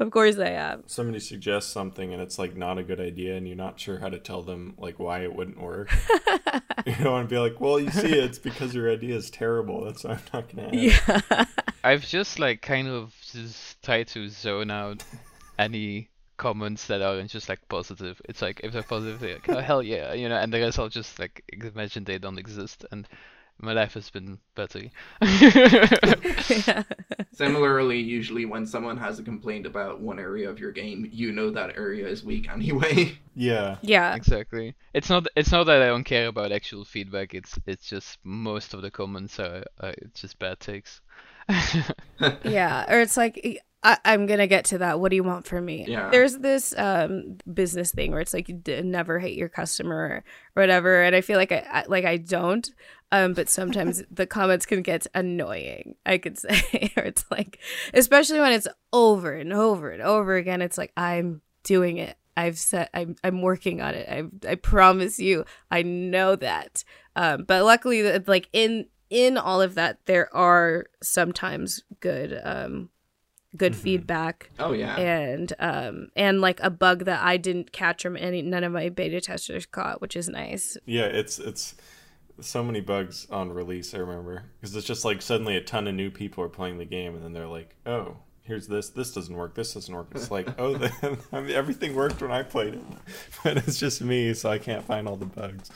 of course I have. Somebody suggests something and it's like not a good idea and you're not sure how to tell them like why it wouldn't work. <laughs> you don't want to be like, well, you see, it's because your idea is terrible. That's why I'm not gonna. Add. Yeah. <laughs> I've just like kind of just tried to zone out any comments that aren't just like positive. It's like if they're positive, they're like, oh hell yeah, you know, and the rest I'll just like imagine they don't exist, and my life has been better. yeah. <laughs> <laughs> Similarly, usually when someone has a complaint about one area of your game, you know that area is weak anyway. <laughs> Yeah. Yeah. exactly. It's not. It's not that I don't care about actual feedback. It's. It's just most of the comments are. are it's just bad takes. yeah or it's like I, i'm gonna get to that what do you want from me Yeah. there's this um business thing where it's like you d- never hate your customer or whatever and i feel like I, I like i don't um but sometimes <laughs> the comments can get annoying i could say <laughs> or it's like especially when it's over and over and over again it's like i'm doing it I've said I'm I'm working on it. I I promise you. I know that. Um, but luckily, like in in all of that, there are sometimes good um good Mhm. feedback oh yeah. and um and like a bug that I didn't catch from any none of my beta testers caught, which is nice. Yeah, it's it's so many bugs on release. I remember because it's just like suddenly a ton of new people are playing the game, and then they're like, "Oh, here's this. This doesn't work. This doesn't work." It's like, "Oh, <laughs> then, I mean, everything worked when I played it, <laughs> but it's just me, so I can't find all the bugs."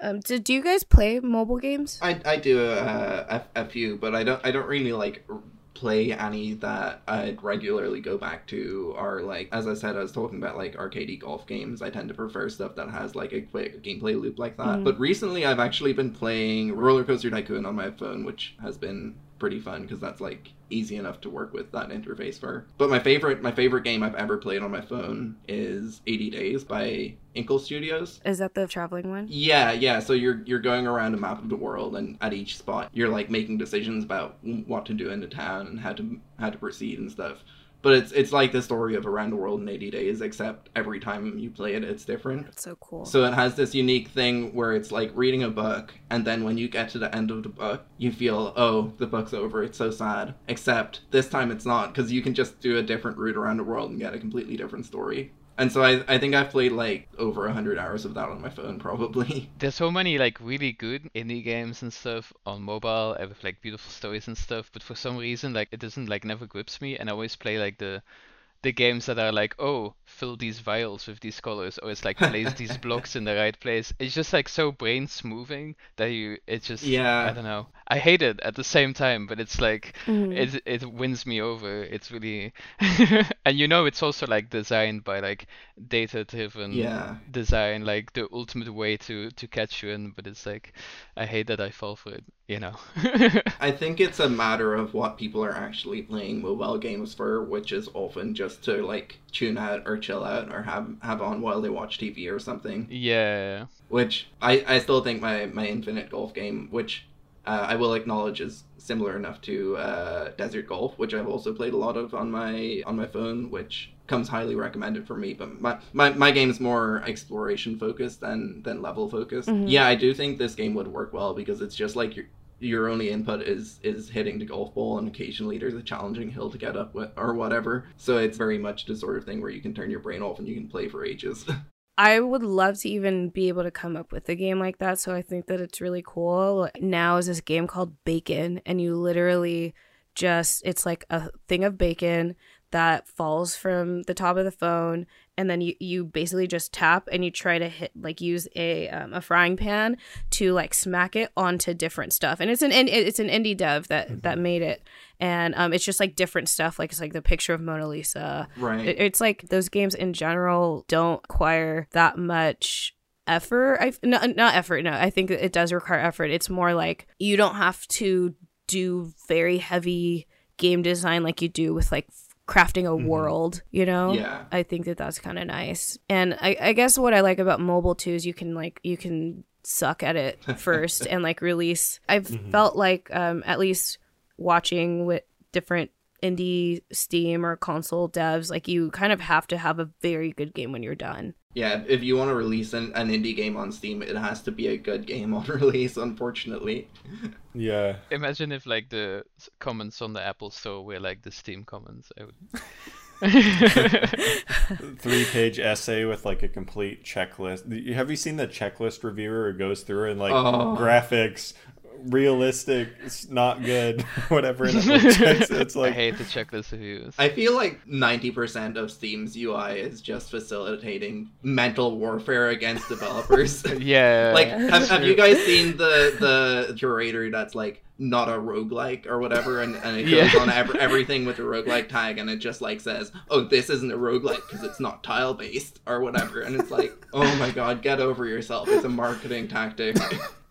Um, do, do you guys play mobile games? I I do uh, a, a few, but I don't I don't really like r- play any that I'd regularly go back to are like as I said I was talking about like arcadey golf games. I tend to prefer stuff that has like a quick gameplay loop like that. Mhm. But recently I've actually been playing Roller Coaster Tycoon on my phone, which has been pretty fun because that's like easy enough to work with that interface for. But my favorite my favorite game I've ever played on my phone is 80 Days by Inkle Studios. Is that the traveling one? Yeah, yeah. So you're you're going around a map of the world, and at each spot, you're like making decisions about what to do in the town and how to how to proceed and stuff. But it's it's like the story of around the world in 80 days, except every time you play it, it's different. That's so cool. So it has this unique thing where it's like reading a book, and then when you get to the end of the book, you feel, oh, the book's over. It's so sad. Except this time it's not, because you can just do a different route around the world and get a completely different story. And so I, I think I've played like over 100 hours of that on my phone, probably. <laughs> There's so many like really good indie games and stuff on mobile uh, with like beautiful stories and stuff, but for some reason like it doesn't like never grips me, and I always play like the the games that are like, oh, fill these vials with these colors, or it's like place these <laughs> blocks in the right place. It's just like so brain smoothing that you it just yeah, I don't know. I hate it at the same time, but it's like Mhm. it it wins me over. It's really <laughs> and you know it's also like designed by like data driven Yeah. design, like the ultimate way to to catch you in, but it's like I hate that I fall for it, you know. <laughs> I think it's a matter of what people are actually playing mobile games for, which is often just to like tune out or chill out or have have on while they watch TV or something. yeah. Which I, I still think my, my Infinite Golf game, which uh, I will acknowledge is similar enough to uh, Desert Golf, which I've also played a lot of on my on my phone, which comes highly recommended for me. But my, my, my game's more exploration focused than than level focused. Mhm. Yeah, I do think this game would work well because it's just like your your only input is is hitting the golf ball and occasionally there's a challenging hill to get up with or whatever so it's very much the sort of thing where you can turn your brain off and you can play for ages <laughs> I would love to even be able to come up with a game like that. So I think that it's really cool. Now is this game called Bacon, and you literally just it's like a thing of bacon that falls from the top of the phone and then you, you basically just tap and you try to hit like use a um, a frying pan to like smack it onto different stuff and it's an it's an indie dev that that made it and um it's just like different stuff like it's like the picture of Mona Lisa right it- it's like those games in general don't require that much effort. I no, not effort. No, I think it does require effort. It's more like you don't have to do very heavy game design like you do with like crafting a Mhm. world, you know? Yeah. I think that that's kind of nice. And I, I guess what I like about mobile too is you can like you can suck at it <laughs> first and like release. I've Mhm. felt like um at least watching with different indie Steam or console devs, like you kind of have to have a very good game when you're done. Yeah, if you want to release an, an indie game on Steam, it has to be a good game on <laughs> release, unfortunately. Yeah. Imagine if like the comments on the Apple Store were like the Steam comments. I would... <laughs> Three page essay with like a complete checklist. Have you seen the checklist reviewer who goes through and like Oh. graphics, realistic, it's not good, <laughs> whatever. And it <laughs> like checks, it's I like hate the checklist reviews. I feel like 90% of Steam's UI is just facilitating mental warfare against developers. <laughs> Yeah. like, have, have you guys seen the the curator that's like not a roguelike or whatever and, and it goes Yeah. on ev- everything with a roguelike tag and it just like says oh this isn't a roguelike because it's not tile based or whatever and it's like oh my god get over yourself it's a marketing tactic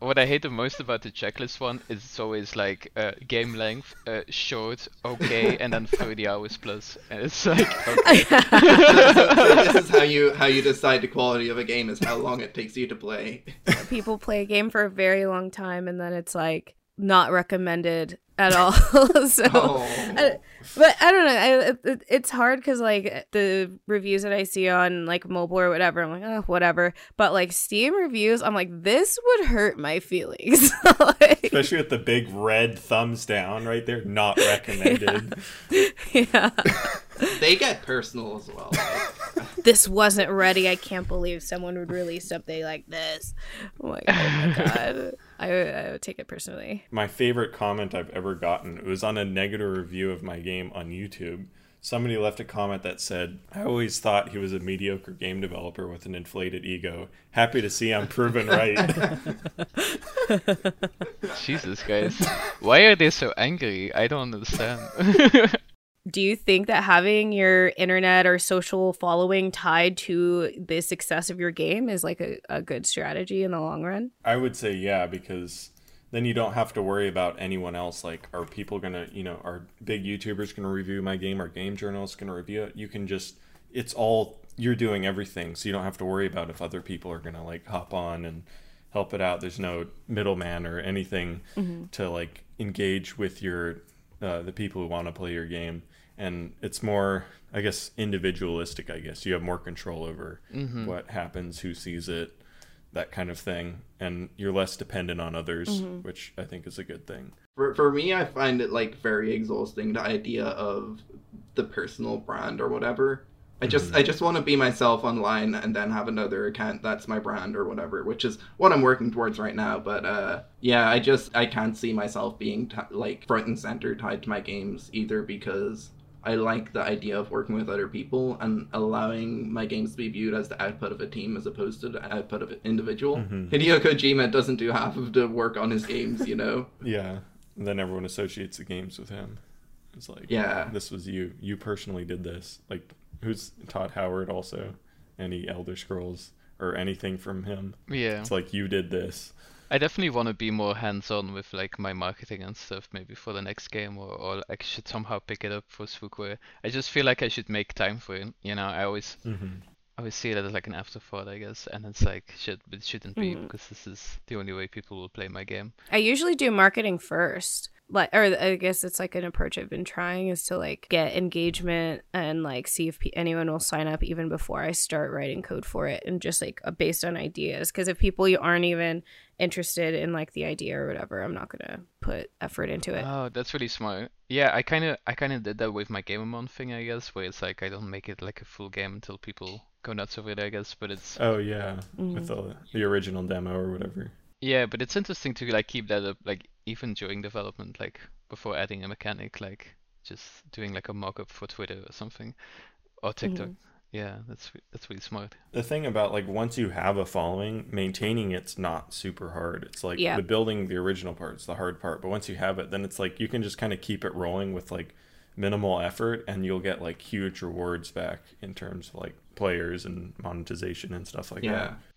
What I hate the most about the checklist one is it's always like uh, game length, uh, short, okay, and then 30 hours plus. And it's like, okay. so, <laughs> so this is how you how you decide the quality of a game is how long it takes you to play People play a game for a very long time and then it's like not recommended at all. <laughs> so oh I- but I don't know. I, it, it's hard because like the reviews that I see on like mobile or whatever, I'm like, oh, whatever. But like Steam reviews, I'm like, this would hurt my feelings. <laughs> like, especially with the big red thumbs down right there, not recommended. <laughs> yeah, they get personal as well like, this wasn't ready. I can't believe someone would release something like this. I'm like, oh my god, I, would- I would take it personally. My favorite comment I've ever gotten it was on a negative review of my game on YouTube. Somebody left a comment that said, I always thought he was a mediocre game developer with an inflated ego. Happy to see I'm proven right. <laughs> Jesus, guys. Why are they so angry? I don't understand. <laughs> Do you think that having your internet or social following tied to the success of your game is like a, a good strategy in the long run? I would say yeah, because then you don't have to worry about anyone else. Like, are people gonna, you know, are big YouTubers gonna review my game? Are game journalists gonna review it? You can just, it's all you're doing everything, so you don't have to worry about if other people are gonna like hop on and help it out. There's no middleman or anything to like engage with your uh, the people who want to play your game, and it's more, I guess, individualistic. I guess you have more control over Mhm. what happens, who sees it, that kind of thing, and you're less dependent on others, which I think is a good thing. For, for me, I find it like very exhausting the idea of the personal brand or whatever. I just Mhm. I just want to be myself online and then have another account that's my brand or whatever, which is what I'm working towards right now. But uh, yeah, I just I can't see myself being t- like front and center tied to my games either because I like the idea of working with other people and allowing my games to be viewed as the output of a team as opposed to the output of an individual. Mhm. Hideo Kojima doesn't do half of the work on his games, you know. <laughs> Yeah, and then everyone associates the games with him. It's like, Yeah. this was you. You personally did this. Like, who's Todd Howard also? Any Elder Scrolls or anything from him? yeah. It's like you did this. I definitely want to be more hands-on with like my marketing and stuff, maybe for the next game, or, or I should somehow pick it up for Spookware. I just feel like I should make time for it. You know, I always, Mm-hmm. I always see it as like an afterthought, I guess, and it's like shit, but it shouldn't be Mhm. because this is the only way people will play my game. I usually do marketing first. Like, or I guess it's like an approach I've been trying is to like get engagement and like see if pe- anyone will sign up even before I start writing code for it, and just like uh, based on ideas. Because if people aren't even interested in like the idea or whatever, I'm not gonna put effort into it. Oh, that's really smart. Yeah, I kind of, I kind of did that with my Game a Month thing, I guess, where it's like I don't make it like a full game until people go nuts over it, I guess. But it's, Oh yeah, Mhm. with the the original demo or whatever. yeah, but it's interesting to like keep that up, like even during development, like before adding a mechanic, like just doing like a mock-up for Twitter or something, or TikTok. Mhm. Yeah, that's that's really smart. The thing about like once you have a following, maintaining it's not super hard. It's like Yeah. the building the original part is the hard part, but once you have it, then it's like you can just kind of keep it rolling with like minimal effort and you'll get like huge rewards back in terms of like players and monetization and stuff like Yeah.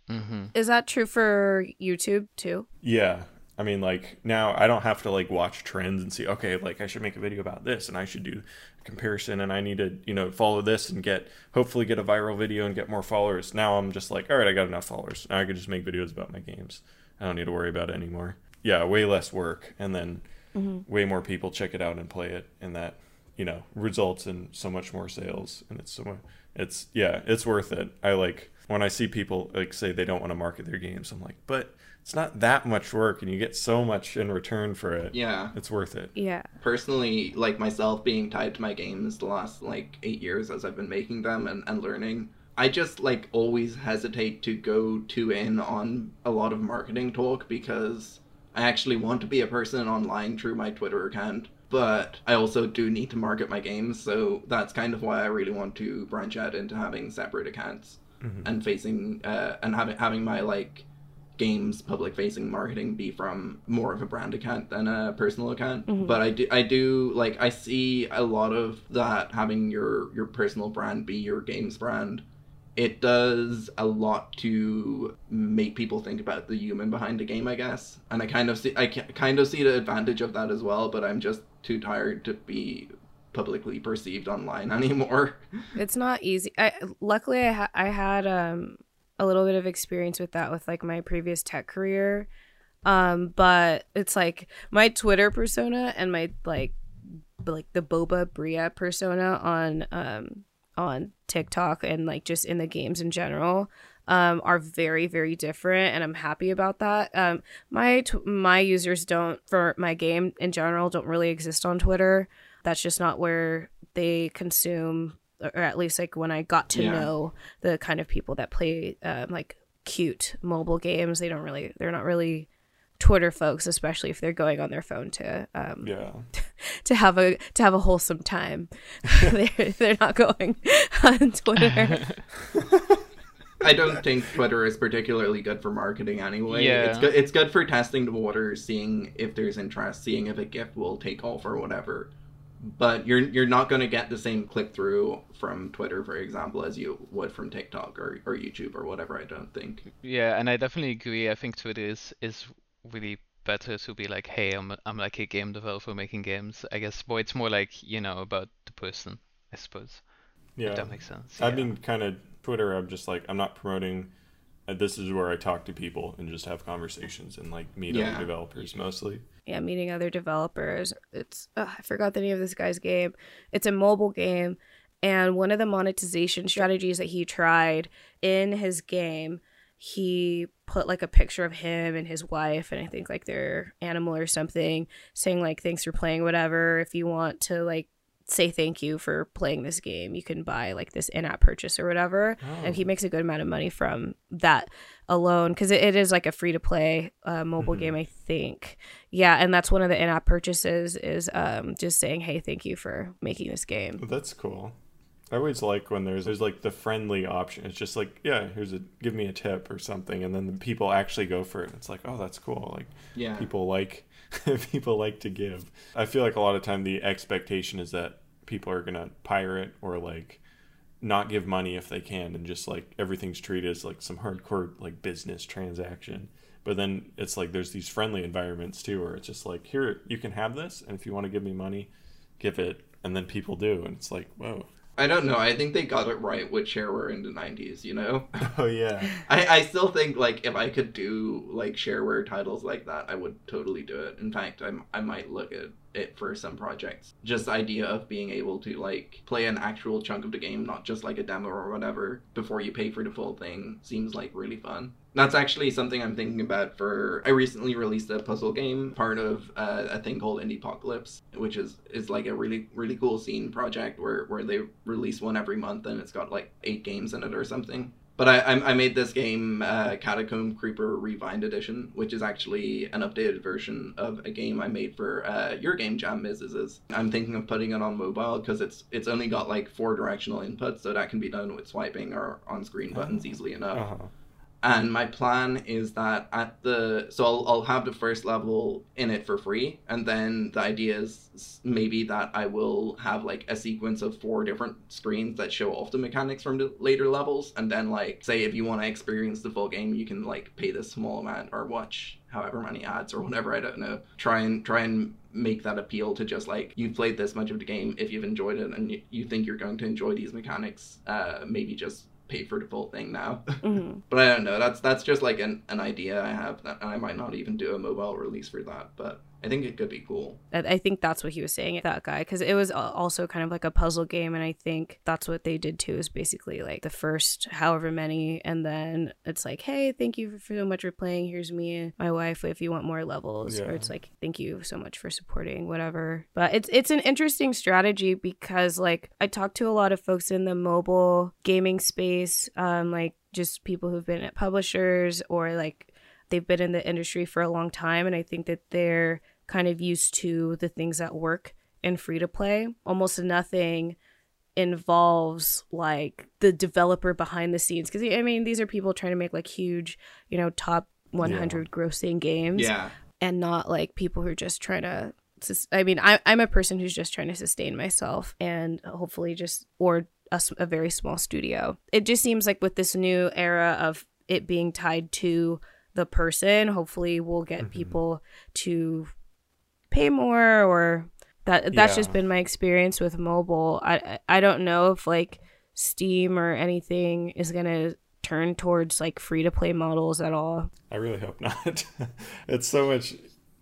that. Mm-hmm. Is that true for YouTube too? Yeah. I mean, like now I don't have to like watch trends and see, okay, like I should make a video about this and I should do a comparison and I need to, you know, follow this and get hopefully get a viral video and get more followers. Now I'm just like, all right, I got enough followers. Now I can just make videos about my games. I don't need to worry about it anymore. Yeah, way less work and then Mm-hmm. way more people check it out and play it and that, you know, results in so much more sales and it's so much it's yeah, it's worth it. I like when I see people like say they don't want to market their games, I'm like, but it's not that much work and you get so much in return for it. Yeah. It's worth it. Yeah. Personally, like myself being tied to my games the last like eight years as I've been making them and, and learning, I just like always hesitate to go too in on a lot of marketing talk because I actually want to be a person online through my Twitter account. But I also do need to market my games, so that's kind of why I really want to branch out into having separate accounts and facing uh, and having having my like games public facing marketing be from more of a brand account than a personal account Mhm. but i do i do like i see a lot of that having your your personal brand be your games brand it does a lot to make people think about the human behind the game i guess and i kind of see i kind of see the advantage of that as well but i'm just too tired to be publicly perceived online <laughs> anymore It's not easy. I luckily I, ha- I had um a little bit of experience with that with like my previous tech career. Um but it's like my Twitter persona and my like like the Boba Bria persona on um on TikTok and like just in the games in general um are very very different and I'm happy about that. Um my t- my users don't for my game in general don't really exist on Twitter. That's just not where they consume or at least like when I got to Yeah. know the kind of people that play um, like cute mobile games, they don't really they're not really Twitter folks, especially if they're going on their phone to um, Yeah. <laughs> to have a to have a wholesome time. <laughs> they're, they're not going on Twitter. <laughs> I don't think Twitter is particularly good for marketing anyway. Yeah. It's good it's good for testing the water, seeing if there's interest, seeing if a gift will take off or whatever. But you're you're not gonna get the same click through from Twitter, for example, as you would from TikTok or, or YouTube or whatever, I don't think. Yeah, and I definitely agree. I think Twitter is is really better to be like, hey, I'm I'm like a game developer making games. I guess, but it's more like you know about the person, I suppose. Yeah. If that makes sense. I yeah. mean, kind of Twitter. I'm just like I'm not promoting. Uh, this is where I talk to people and just have conversations and like meet Yeah. other developers mostly. Yeah, meeting other developers. It's I forgot the name of this guy's game. It's a mobile game, and one of the monetization strategies that he tried in his game, he put like a picture of him and his wife, and I think like their animal or something, saying like thanks for playing whatever. If you want to like say thank you for playing this game, you can buy like this in-app purchase or whatever, and he makes a good amount of money from that alone because it, it is like a free to play uh, mobile Mhm. game i think yeah and that's one of the in-app purchases is um just saying hey thank you for making this game That's cool. I always like when there's there's like the friendly option. It's just like yeah, here's a give me a tip or something, and then the people actually go for it. It's like oh, that's cool. Like Yeah. people like <laughs> people like to give. I feel like a lot of time the expectation is that people are gonna pirate or like not give money if they can, and just like everything's treated as like some hardcore like business transaction. But then it's like there's these friendly environments too, where it's just like here you can have this, and if you want to give me money, give it, and then people do, and it's like whoa, I don't know. I think they got it right with shareware in the nineties, you know? <laughs> oh yeah, <laughs> I, I still think like if I could do like shareware titles like that, I would totally do it. In fact, I I might look at it for some projects. Just idea of being able to like play an actual chunk of the game, not just like a demo or whatever, before you pay for the full thing, seems like really fun. That's actually something I'm thinking about for. I recently released a puzzle game, part of uh, a thing called Indiepocalypse, which is is like a really really cool scene project where where they release one every month and it's got like eight games in it or something. But I, I I made this game uh, Catacomb Creeper Rewind Edition, which is actually an updated version of a game I made for uh, your game Jam Mrs. I'm thinking of putting it on mobile because it's it's only got like four directional inputs, so that can be done with swiping or on screen buttons easily enough. uh-huh. And my plan is that at the so I'll, I'll have the first level in it for free, and then the idea is maybe that I will have like a sequence of four different screens that show off the mechanics from the later levels, and then like say if you want to experience the full game, you can like pay this small amount or watch however many ads or whatever I don't know. Try and try and make that appeal to just like you've played this much of the game. If you've enjoyed it and you, you think you're going to enjoy these mechanics, uh, maybe just pay for the full thing now. <laughs> Mhm. but I don't know. That's that's just like an, an idea I have, that, I might not even do a mobile release for that. But I think it could be cool. I I think that's what he was saying, that guy, because it was also kind of like a puzzle game, and I think that's what they did too. Is basically like the first however many, and then it's like, hey, thank you for so much for playing. Here's me, and my wife, if you want more levels, or it's like, thank you so much for supporting, whatever. But it's it's an interesting strategy because like I talked to a lot of folks in the mobile gaming space, um, like just people who've been at publishers or like they've been in the industry for a long time and i think that they're kind of used to the things that work in free to play almost nothing involves like the developer behind the scenes. Because i mean these are people trying to make like huge you know top 100 grossing games Yeah, and not like people who are just trying to sus- i mean I, i'm a person who's just trying to sustain myself and hopefully just or a very small studio. It just seems like with this new era of it being tied to the person hopefully we'll get mm-hmm. people to pay more or that that's just been my experience with mobile i I- i don't know if like steam or anything is gonna turn towards like free to play models at all I really hope not. <laughs> it's so much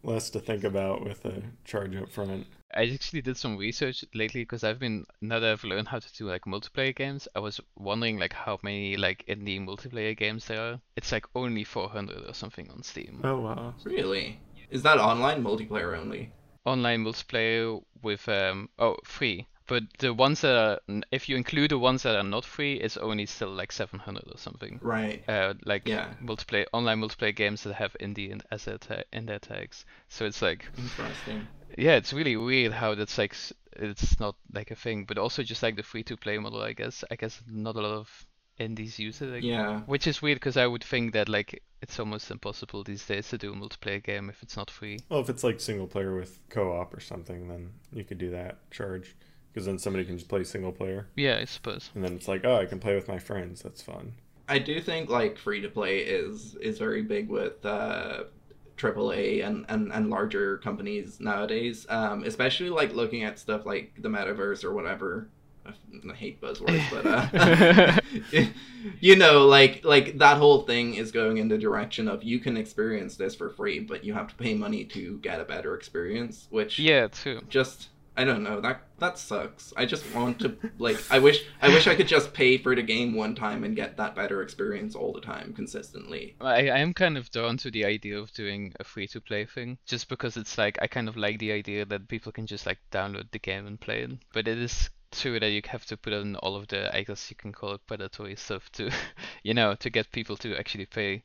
less to think about with a charge up front. I actually did some research lately because I've been now that I've learned how to do like multiplayer games, I was wondering like how many like indie multiplayer games there are. It's like only 400 or something on Steam. Oh wow. really. Is that online multiplayer only? Online multiplayer with um oh free, but the ones that are if you include the ones that are not free, it's only still like 700 or something. Right. Uh, like Yeah. multiplayer online multiplayer games that have indie in, as their ta- in their tags. So it's like Interesting. yeah, it's really weird how that's like it's not like a thing, but also just like the free to play model. I guess I guess not a lot of indies use it. Like, Yeah. Which is weird because I would think that like it's almost impossible these days to do a multiplayer game if it's not free. Well, if it's like single player with co-op or something, then you could do that charge because then somebody can just play single player, Yeah, I suppose. and then it's like, oh, I can play with my friends. That's fun. I do think like free to play is is very big with uh AAA and, and, and larger companies nowadays. Um, especially like looking at stuff like the metaverse or whatever. I hate buzzwords, but uh, <laughs> <laughs> you know, like like that whole thing is going in the direction of you can experience this for free, but you have to pay money to get a better experience, which Yeah, too. just I don't know that that sucks. I just want to like I wish I wish I could just pay for the game one time and get that better experience all the time consistently. I, I am kind of drawn to the idea of doing a free to play thing, just because it's like I kind of like the idea that people can just like download the game and play it. But it is true that you have to put on all of the, I guess you can call it predatory stuff to, <laughs> you know, to get people to actually pay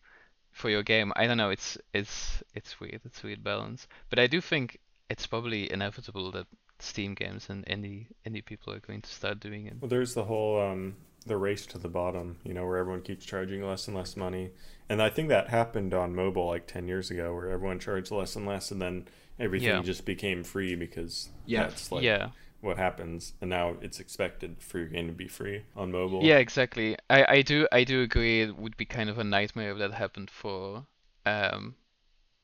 for your game. I don't know. It's it's it's weird. It's a weird balance. But I do think it's probably inevitable that Steam games and indie indie people are going to start doing it. Well, there's the whole um, the race to the bottom, you know, where everyone keeps charging less and less money, and I think that happened on mobile like ten years ago, where everyone charged less and less, and then everything Yeah. just became free because Yeah. that's like yeah. What happens, and now it's expected for your game to be free on mobile. Yeah, exactly. I, I do I do agree it would be kind of a nightmare if that happened for um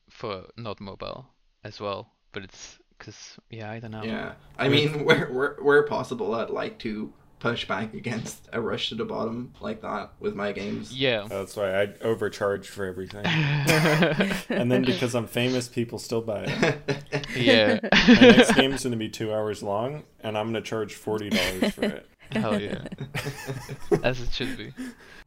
for not mobile as well. But it's because yeah, I don't know. Yeah. I mean where where where possible I'd like to push back against a rush to the bottom like that with my games. Yeah. that's why I overcharge for everything, <laughs> and then because I'm famous, people still buy it. yeah. My next game's gonna be two hours long, and I'm gonna charge forty dollars for it. Hell yeah. As it should be.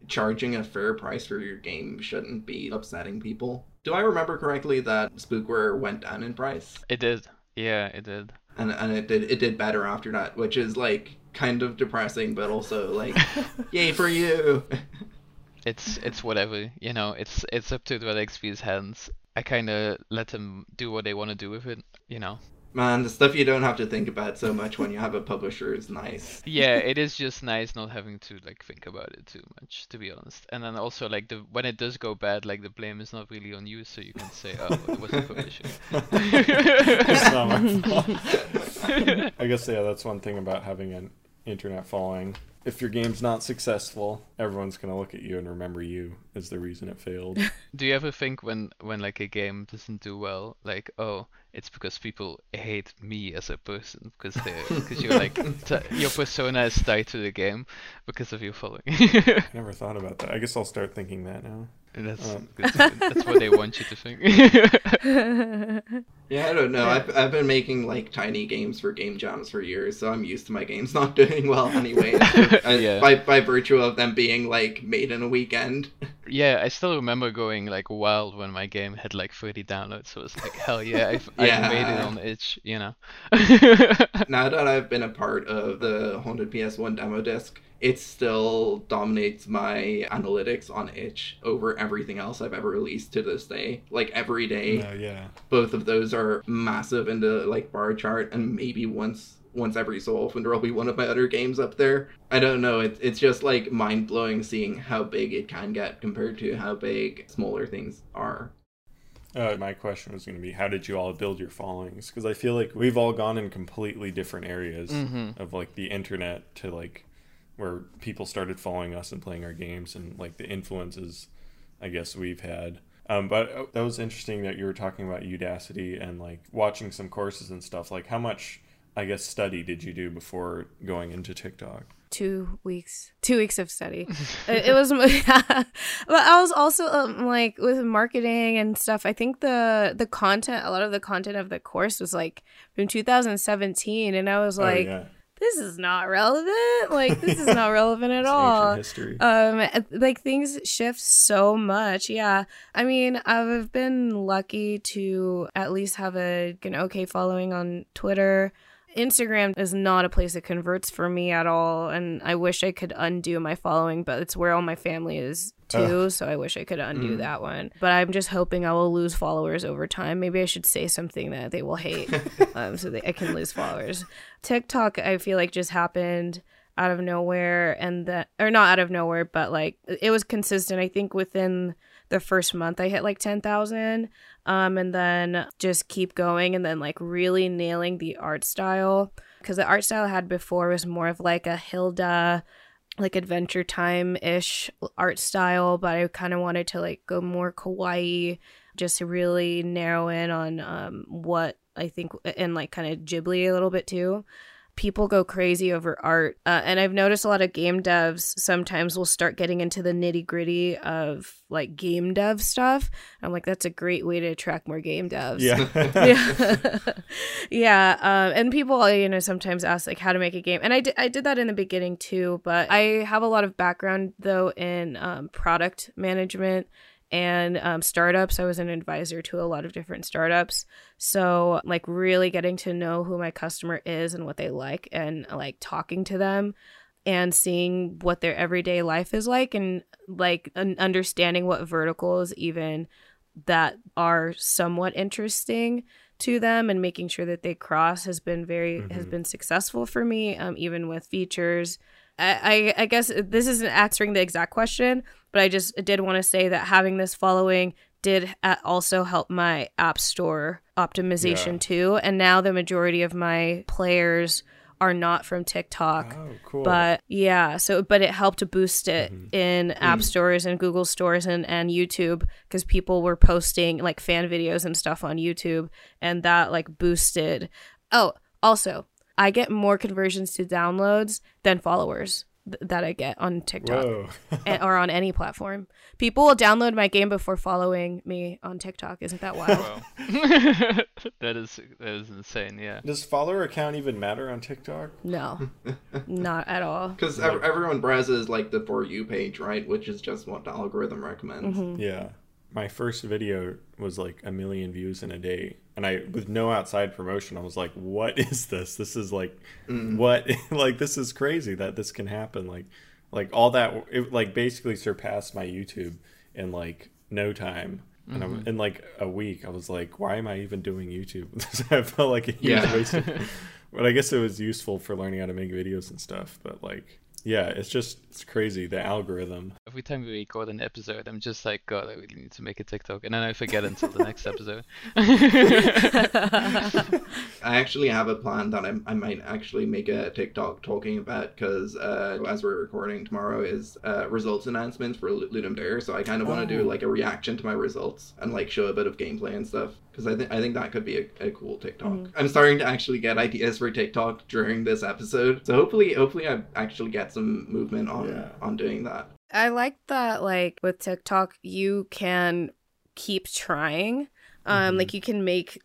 Charging a fair price for your game shouldn't be upsetting people. Do I remember correctly that Spookware went down in price? It did. Yeah, it did. and and it did it did better after that, which is like kind of depressing, but also like, <laughs> yay for you. It's it's whatever, you know. It's it's up to DreadXP's hands. I kind of let them do what they want to do with it, you know. Man, the stuff you don't have to think about so much when you have a publisher is nice. <laughs> yeah, it is just nice not having to like think about it too much, to be honest. And then also like the when it does go bad, like the blame is not really on you, so you can say, "Oh, it was the publisher." <laughs> It's not my <laughs> fault. I guess yeah, that's one thing about having an internet following. If your game's not successful, everyone's gonna look at you and remember you as the reason it failed. <laughs> Do you ever think when when like a game doesn't do well, like, oh, it's because people hate me as a person because they <laughs> because you're like t- your persona is tied to the game because of your following. I <laughs> never thought about that. I guess I'll start thinking that now. And that's Um. that's, that's what they want you to think. <laughs> Yeah, I don't know. I've, I've been making like tiny games for game jams for years, so I'm used to my games <laughs> not doing well anyway. Yeah. By by virtue of them being like made in a weekend. <laughs> yeah, I still remember going like wild when my game had like 30 downloads. So it's like hell yeah, I've, Yeah. I've made it on itch, you know. Now that I've been a part of the Haunted PS1 demo disc, it still dominates my analytics on itch over everything else I've ever released to this day. Like every day, Oh yeah. both of those are massive in the like bar chart and maybe once once every so often there'll be one of my other games up there i don't know it, it's just like mind-blowing seeing how big it can get compared to how big smaller things are Uh, my question was going to be, how did you all build your followings? Because I feel like we've all gone in completely different areas Mhm. of like the internet to like where people started following us and playing our games and like the influences, I guess we've had. Um, but uh, that was interesting that you were talking about Udacity and like watching some courses and stuff. Like, how much, I guess, study did you do before going into TikTok? two weeks two weeks of study <laughs> it, it was <laughs> but i was also um, like with marketing and stuff i think the the content a lot of the content of the course was like from 2017 and i was Oh, like yeah. This is not relevant. Like this is not <laughs> relevant at all. history. um like things shift so much. Yeah. I mean i've been lucky to at least have a an okay following on twitter instagram is not a place that converts for me at all and i wish i could undo my following but it's where all my family is too so i wish i could undo Mm. that one. But i'm just hoping i will lose followers over time. Maybe i should say something that they will hate <laughs> um, so that i can lose followers. Tiktok i feel like just happened out of nowhere and that or not out of nowhere but like it was consistent. I think within the first month i hit like 10,000 um and then just keep going and then like really nailing the art style. Because the art style I had before was more of like a Hilda like adventure time ish art style but I kind of wanted to like go more kawaii just to really narrow in on um what I think and like kind of Ghibli a little bit too people go crazy over art. Uh, and I've noticed a lot of game devs sometimes will start getting into the nitty gritty of like game dev stuff. I'm like, that's a great way to attract more game devs. yeah. yeah, <laughs> <laughs> yeah. Um, and people, you know, sometimes ask like how to make a game, and I did, I did that in the beginning too. But I have a lot of background though in um, product management and um, startups. I was an advisor to a lot of different startups, so like really getting to know who my customer is and what they like, and like talking to them and seeing what their everyday life is like and like un- understanding what verticals even that are somewhat interesting to them and making sure that they cross has been very has Mhm. been successful for me um, even with features I, I I guess this isn't answering the exact question but i just did want to say that having this following did also help my app store optimization Yeah. too and now the majority of my players are not from tiktok Oh, cool. but yeah so but it helped to boost it Mhm. in app stores and google stores and, and youtube because people were posting like fan videos and stuff on youtube and that like boosted oh also i get more conversions to downloads than followers th- that i get on tiktok Whoa. <laughs> a- or on any platform people will download my game before following me on tiktok isn't that wild Wow. <laughs> that is that is insane. Yeah. Does follower account even matter on TikTok? no <laughs> not at all because Like- everyone browses like the for you page right which is just what the algorithm recommends Mhm. Yeah. My first video was like a million views in a day. And I, with no outside promotion, I was like, what is this? This is like, Mm. what? <laughs> like, this is crazy that this can happen. Like, like all that, it like basically surpassed my YouTube in like no time. And. I'm, in like a week, I was like, why am I even doing YouTube? <laughs> I felt like a huge Yeah. waste of <laughs> But I guess it was useful for learning how to make videos and stuff. But like, yeah, it's just, it's crazy. The algorithm. Every time we record an episode, I'm just like, God, I really need to make a TikTok, and then I forget until the next episode. <laughs> I actually have a plan that I, I might actually make a TikTok talking about because uh, as we're recording tomorrow is uh, results announcements for Lu- Ludum Dare, so I kind of want to Oh. do like a reaction to my results and like show a bit of gameplay and stuff because I think I think that could be a, a cool TikTok. Mhm. I'm starting to actually get ideas for TikTok during this episode, so hopefully hopefully I actually get some movement on Yeah. on doing that. I like that like with TikTok you can keep trying. Um Mhm. like you can make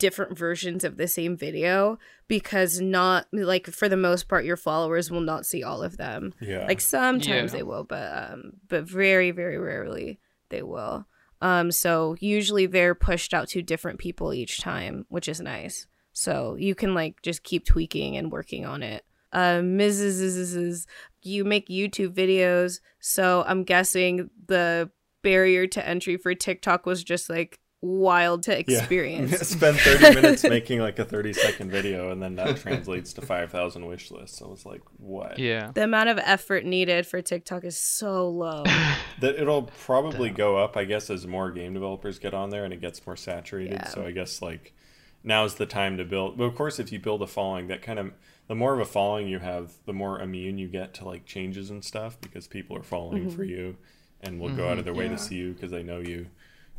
different versions of the same video because not like for the most part your followers will not see all of them. Yeah. Like sometimes Yeah. they will, but um but very very rarely they will. Um so usually they're pushed out to different people each time, which is nice. So you can like just keep tweaking and working on it. Uh, Mrs. You make YouTube videos, so I'm guessing the barrier to entry for TikTok was just like wild to Yeah. <laughs> experience. Spend 30 <laughs> minutes making like a 30 second video, and then that translates to 5,000 wish lists. I was like, what? yeah. the amount of effort needed for TikTok is so low. <laughs> That it'll probably Damn. go up, I guess, as more game developers get on there and it gets more saturated. Yeah. So I guess like now's the time to build. But of course, if you build a following, that kind of the more of a following you have, the more immune you get to like changes and stuff because people are following Mhm. for you and will go out of their way Yeah. to see you because they know you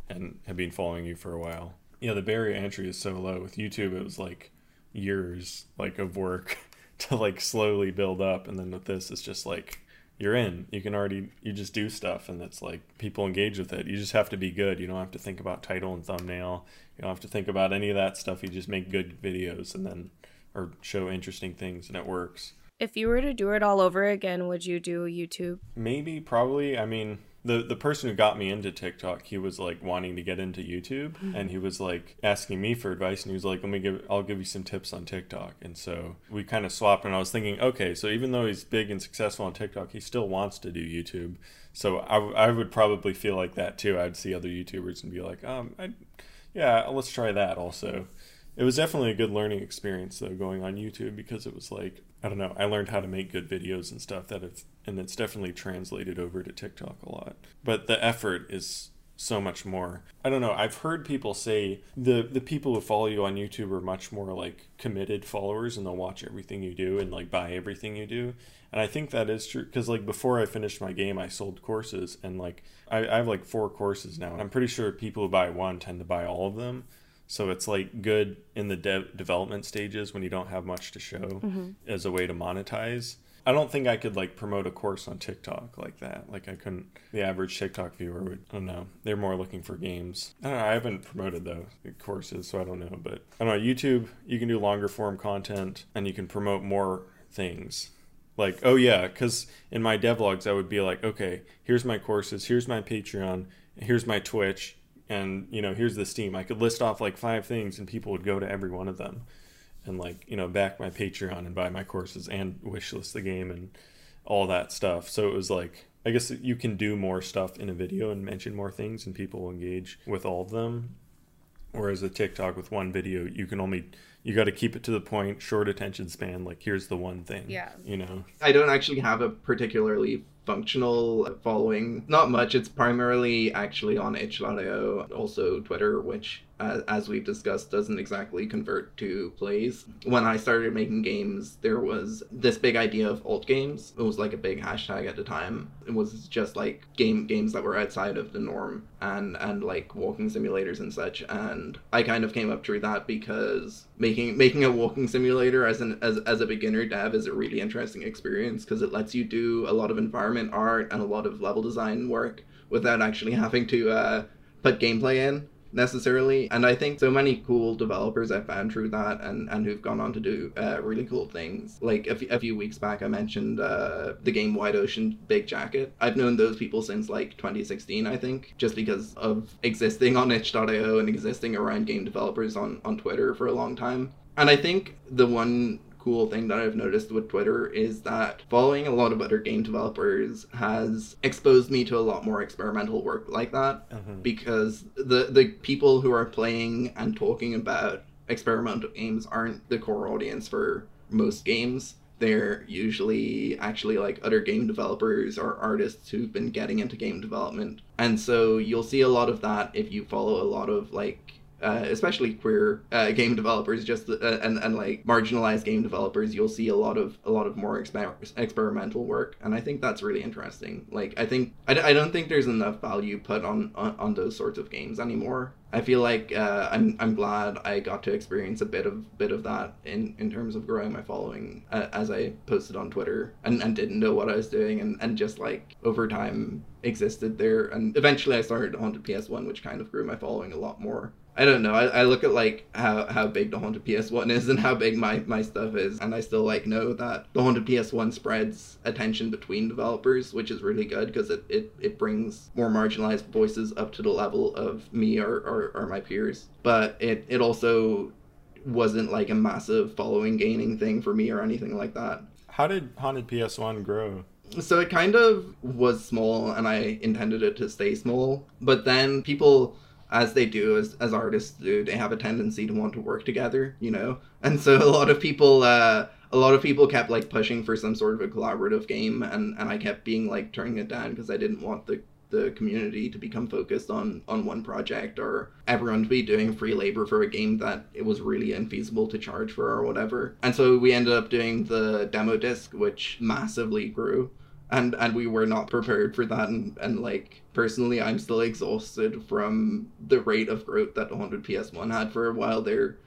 and have been following you for a while. Yeah, the barrier entry is so low. With YouTube, it was like years like of work <laughs> to like slowly build up, and then with this, it's just like you're in. You can already you just do stuff, and it's like people engage with it. You just have to be good. You don't have to think about title and thumbnail. You don't have to think about any of that stuff. You just make good videos, and then or show interesting things, and it works. if you were to do it all over again, would you do YouTube? Maybe, probably. I mean, the the person who got me into TikTok, he was like wanting to get into YouTube, and he was like asking me for advice, and he was like, "Let me give, I'll give you some tips on TikTok." And so we kind of swapped, and I was thinking, okay, so even though he's big and successful on TikTok, he still wants to do YouTube. So I, w- I would probably feel like that too. I'd see other YouTubers and be like, um, I, yeah, let's try that also. It was definitely a good learning experience though going on YouTube because it was like I don't know I learned how to make good videos and stuff that have and it's definitely translated over to TikTok a lot. But the effort is so much more. I don't know. I've heard people say the the people who follow you on YouTube are much more like committed followers and they'll watch everything you do and like buy everything you do. And I think that is true because like before I finished my game, I sold courses and like I, I have like four courses now. And I'm pretty sure people who buy one tend to buy all of them. So it's like good in the dev- development stages when you don't have much to show mm-hmm. as a way to monetize. I don't think I could like promote a course on TikTok like that. Like I couldn't. The average TikTok viewer would. I don't know. They're more looking for games. I don't know. I haven't promoted those courses, so I don't know. But I don't know. YouTube, you can do longer form content and you can promote more things. Like, oh yeah, because in my devlogs, I would be like, okay, here's my courses, here's my Patreon, here's my Twitch, and you know, here's the Steam. I could list off like five things, and people would go to every one of them, and like you know, back my Patreon and buy my courses and wishlist the game and all that stuff. So it was like, I guess you can do more stuff in a video and mention more things, and people will engage with all of them. Whereas a TikTok with one video, you can only you got to keep it to the point, short attention span. Like here's the one thing. Yeah. You know. I don't actually have a particularly functional following. Not much. It's primarily actually on itch.io, also Twitter, which, as we've discussed, doesn't exactly convert to plays. When I started making games, there was this big idea of alt games. It was like a big hashtag at the time. It was just like game games that were outside of the norm and and like walking simulators and such. And I kind of came up through that because making making a walking simulator as an as, as a beginner dev is a really interesting experience because it lets you do a lot of environment art and a lot of level design work without actually having to uh, put gameplay in necessarily. And i think so many cool developers I've found through that and and who've gone on to do uh, really cool things. Like a, f- a few weeks back i mentioned uh, the game wide ocean big jacket. I've known those people since like 2016 i think just because of existing on itch.io and existing around game developers on on twitter for a long time. And i think the one cool thing that I've noticed with Twitter is that following a lot of other game developers has exposed me to a lot more experimental work like that Mhm. because the the people who are playing and talking about experimental games aren't the core audience for most games. They're usually actually like other game developers or artists who've been getting into game development. And so you'll see a lot of that if you follow a lot of like uh, especially queer uh, game developers, just uh, and and like marginalized game developers, you'll see a lot of a lot of more exper- experimental work, and I think that's really interesting. Like I think I, d- I don't think there's enough value put on, on on those sorts of games anymore. I feel like uh, I'm I'm glad I got to experience a bit of bit of that in, in terms of growing my following uh, as I posted on Twitter and, and didn't know what I was doing and, and just like over time existed there and eventually I started Haunted PS1 which kind of grew my following a lot more. I don't know. I, I look at like how, how big the Haunted PS1 is and how big my, my stuff is, and I still like know that the Haunted PS1 spreads attention between developers, which is really good because it, it, it brings more marginalized voices up to the level of me or, or, or my peers. But it, it also wasn't like a massive following gaining thing for me or anything like that. How did Haunted PS1 grow? So it kind of was small, and I intended it to stay small. But then people, as they do, as, as artists do, they have a tendency to want to work together, you know? And so a lot of people, uh, a lot of people kept like pushing for some sort of a collaborative game, and, and I kept being like turning it down because I didn't want the the community to become focused on on one project or everyone to be doing free labor for a game that it was really infeasible to charge for or whatever. And so we ended up doing the demo disc which massively grew and and we were not prepared for that and, and like personally I'm still exhausted from the rate of growth that Haunted PS1 had for a while there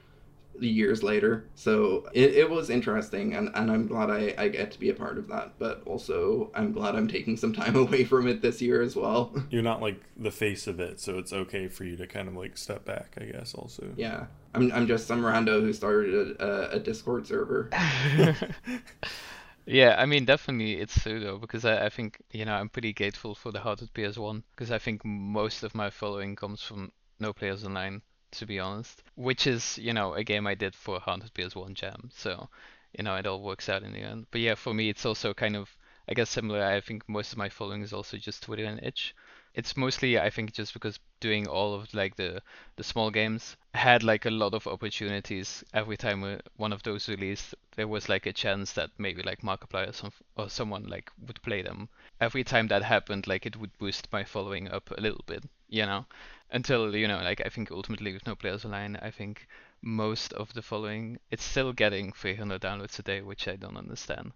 years later. So it, it was interesting and, and i'm glad I, I get to be a part of that but also i'm glad i'm taking some time <laughs> away from it this year as well. <laughs> You're not like the face of it, so it's okay for you to kind of like step back, I guess, also. yeah. I'm, I'm just some rando who started a, a, a discord server <laughs> Yeah, I mean, definitely it's though, because I, I think, you know, I'm pretty grateful for the Haunted PS1, because I think most of my following comes from No Players Online, to be honest, which is, you know, a game I did for Haunted PS1 Jam, so, you know, it all works out in the end. But yeah, for me, it's also kind of, I guess, similar. I think most of my following is also just Twitter and itch. It's mostly, I think, just because doing all of like the the small games had like a lot of opportunities every time one of those released. There was like a chance that maybe like Markiplier or some or someone like would play them. Every time that happened, like it would boost my following up a little bit, you know. Until you know, like I think ultimately with no players online, I think most of the following it's still getting 300 downloads a day, which I don't understand.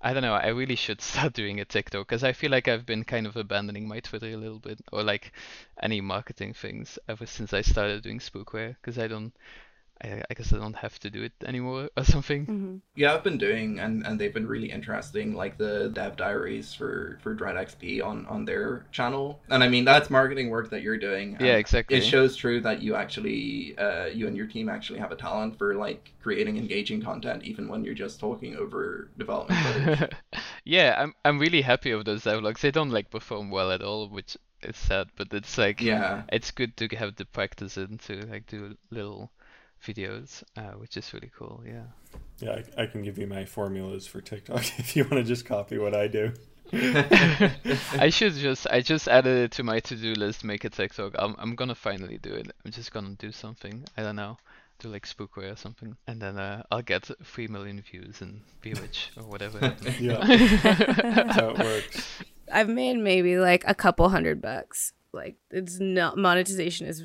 I don't know. I really should <laughs> start doing a TikTok because I feel like I've been kind of abandoning my Twitter a little bit, or like any marketing things ever since I started doing spookware because I don't. I, I guess I don't have to do it anymore <laughs> or something. hmm Yeah, I've been doing, and, and they've been really interesting, like the dev diaries for for DreadXP on on their channel. And I mean, that's marketing work that you're doing. Yeah, exactly. It shows true that you actually, uh, you and your team actually have a talent for like creating engaging content, even when you're just talking over development footage. <laughs> yeah, I'm I'm really happy with those devlogs. They don't like perform well at all, which is sad, but it's like yeah, it's good to have the practice in to like do little videos, uh, which is really cool. Yeah. Yeah, I, I can give you my formulas for TikTok <laughs> if you want to just copy what I do. <laughs> I should just I just added it to my to-do list, make a TikTok. I'm I'm gonna finally do it. I'm just gonna do something. I don't know. Do like spookware or something. And then uh, I'll get three million views and be rich or whatever. <laughs> Yeah, that's how it works. I've made maybe like a couple hundred bucks. Like it's not monetization is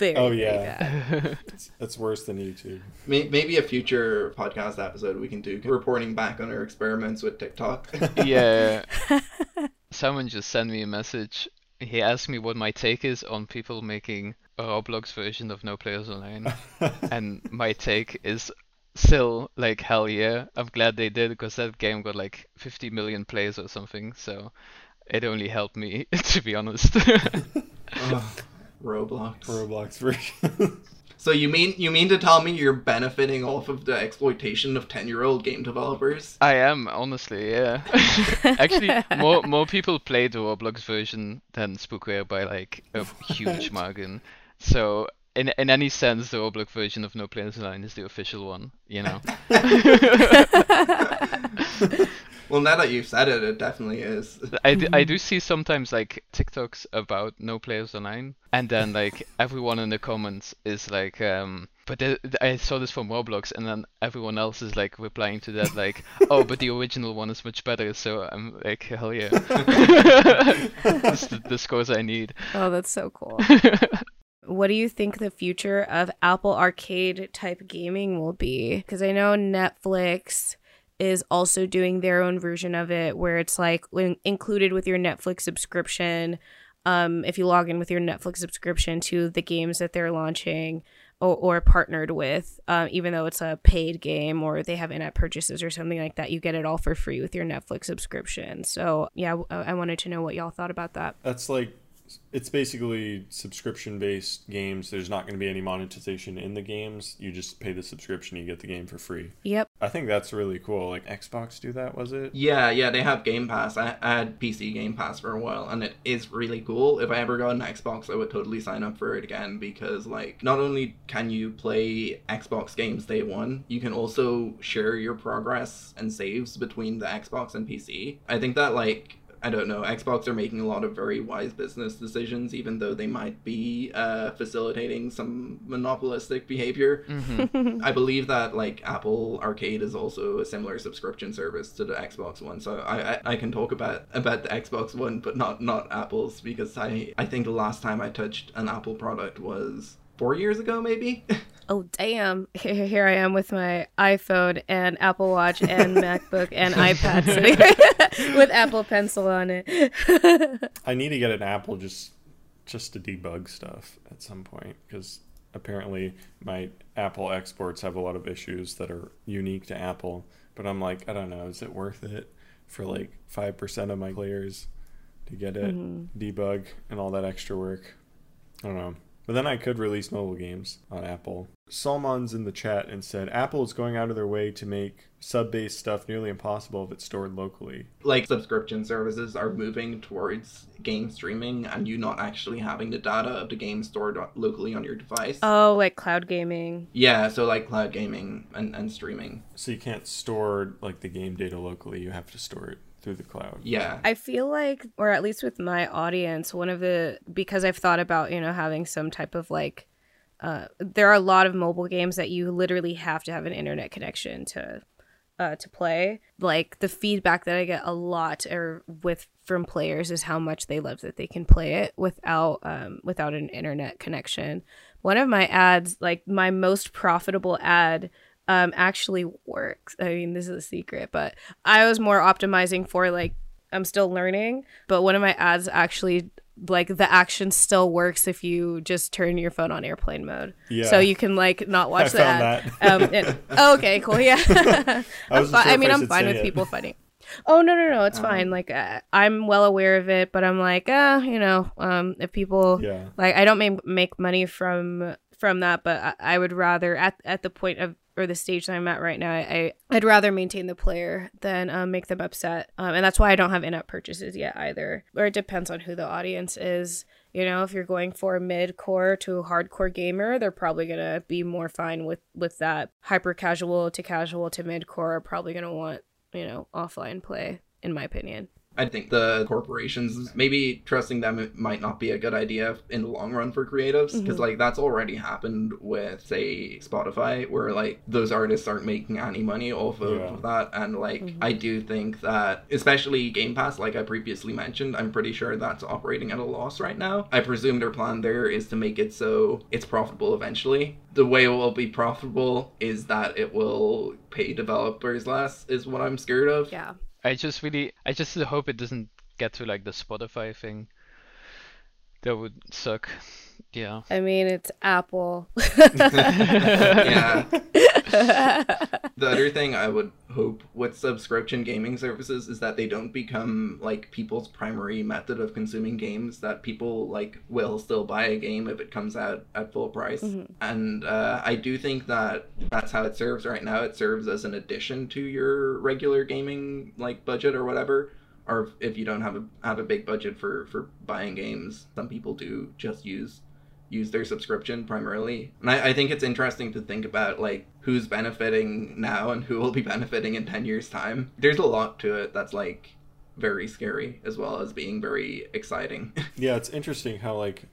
very Oh, very yeah. bad. It's, it's worse than YouTube. Maybe a future podcast episode we can do reporting back on our experiments with TikTok. <laughs> yeah. <laughs> Someone just sent me a message. He asked me what my take is on people making a Roblox version of No Players Online. <laughs> and my take is still like hell yeah i'm glad they did because that game got like 50 million plays or something so it only helped me to be honest Ugh, Roblox. Roblox version. <laughs> So you mean you mean to tell me you're benefiting off of the exploitation of ten year old game developers? i am honestly yeah <laughs> actually more more people play the roblox version than spookware by like a <laughs> huge margin so in in any sense, the Roblox version of No Players Online is the official one. You know. Well, now that you've said it, it definitely is. I, d- I do <laughs> see sometimes like TikToks about No Players Online, and then like everyone in the comments is like, um, but the, I saw this from Roblox, and then everyone else is like replying to that like, <laughs> oh, but the original one is much better. So I'm like, hell yeah, <laughs> that's the, the scores I need. Oh, that's so cool. what do you think the future of Apple Arcade type gaming will be? Because I know Netflix is also doing their own version of it where it's like included with your Netflix subscription. Um, if you log in with your Netflix subscription to the games that they're launching or, or partnered with, uh, even though it's a paid game or they have in app purchases or something like that, you get it all for free with your Netflix subscription. So, yeah, I wanted to know what y'all thought about that. That's like it's basically subscription based games. There's not going to be any monetization in the games. You just pay the subscription, you get the game for free. Yep. I think that's really cool. Like Xbox do that, was it? Yeah, yeah, they have Game Pass. I, I had PC Game Pass for a while, and it is really cool. If I ever got an Xbox, I would totally sign up for it again because, like, not only can you play Xbox games day one, you can also share your progress and saves between the Xbox and PC. I think that, like, I don't know. Xbox are making a lot of very wise business decisions, even though they might be uh, facilitating some monopolistic behavior. Mm-hmm. <laughs> I believe that like Apple Arcade is also a similar subscription service to the Xbox One, so I, I, I can talk about about the Xbox One, but not not Apple's because I I think the last time I touched an Apple product was four years ago, maybe. <laughs> oh damn. Here i am with my iphone and apple watch and <laughs> macbook and <laughs> ipad. Sitting <laughs> with apple pencil on it. I need to get an apple just just to debug stuff at some point because apparently my apple exports have a lot of issues that are unique to apple. But i'm like i don't know is it worth it for like 5% of my players to get it mm-hmm. debug and all that extra work? I don't know but then I could release mobile games on Apple. Salmon's in the chat and said Apple is going out of their way to make sub based stuff nearly impossible if it's stored locally. Like subscription services are moving towards game streaming and you not actually having the data of the game stored locally on your device. Oh, like cloud gaming. Yeah, so like cloud gaming and, and streaming. So you can't store like the game data locally, you have to store it through the cloud. Yeah. I feel like, or at least with my audience, one of the, because I've thought about, you know, having some type of like, uh, there are a lot of mobile games that you literally have to have an internet connection to uh, to play. Like the feedback that I get a lot or with from players is how much they love that they can play it without um, without an internet connection. One of my ads, like my most profitable ad um, actually works. I mean, this is a secret, but I was more optimizing for like I'm still learning, but one of my ads actually like the action still works if you just turn your phone on airplane mode. Yeah. So you can like not <laughs> watch I the ad. um, and, <laughs> oh, okay, cool. Yeah. I, <laughs> fi- I mean, I I'm fine with it. people fighting. Oh no no no, it's um, fine. Like uh, I'm well aware of it, but I'm like, uh, you know, um, if people yeah. like, I don't make make money from from that, but I, I would rather at at the point of or the stage that I'm at right now, I I'd rather maintain the player than um, make them upset, um, and that's why I don't have in-app purchases yet either. Or it depends on who the audience is. You know, if you're going for a mid-core to hardcore gamer, they're probably gonna be more fine with with that. Hyper casual to casual to mid-core are probably gonna want you know offline play, in my opinion. I think the corporations maybe trusting them might not be a good idea in the long run for creatives because mm-hmm. like that's already happened with say Spotify where like those artists aren't making any money off of yeah. that and like mm-hmm. I do think that especially Game Pass like I previously mentioned I'm pretty sure that's operating at a loss right now. I presume their plan there is to make it so it's profitable eventually. The way it will be profitable is that it will pay developers less is what I'm scared of. Yeah. I just really, I just hope it doesn't get to like the Spotify thing. That would suck. Yeah. I mean, it's Apple. <laughs> yeah. the other thing I would hope with subscription gaming services is that they don't become like people's primary method of consuming games. That people like will still buy a game if it comes out at full price. Mm-hmm. And uh, I do think that that's how it serves right now. It serves as an addition to your regular gaming like budget or whatever or if you don't have a have a big budget for for buying games some people do just use use their subscription primarily. And I, I think it's interesting to think about like who's benefiting now and who will be <laughs> benefiting in 10 years' time. There's a lot to it that's like very scary as well as being very exciting. <laughs> yeah, it's interesting how like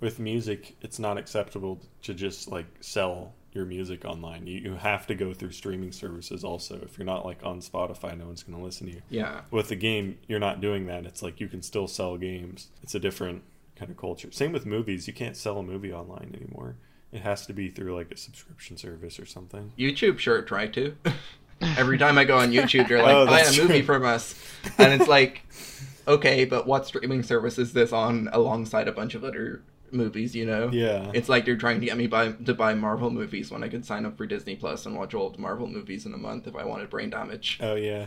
with music, it's not acceptable to just like sell your music online. You, you have to go through streaming services also. If you're not like on Spotify, no one's going to listen to you. Yeah. With the game, you're not doing that. It's like you can still sell games. It's a different kind of culture. Same with movies. You can't sell a movie online anymore. It has to be through like a subscription service or something. YouTube sure try to. Every time I go on YouTube, they're like, oh, buy a true. movie from us. And it's like, okay, but what streaming service is this on alongside a bunch of other movies, you know? Yeah. It's like they're trying to get me buy, to buy Marvel movies when I could sign up for Disney Plus and watch all the Marvel movies in a month if I wanted brain damage. Oh, yeah.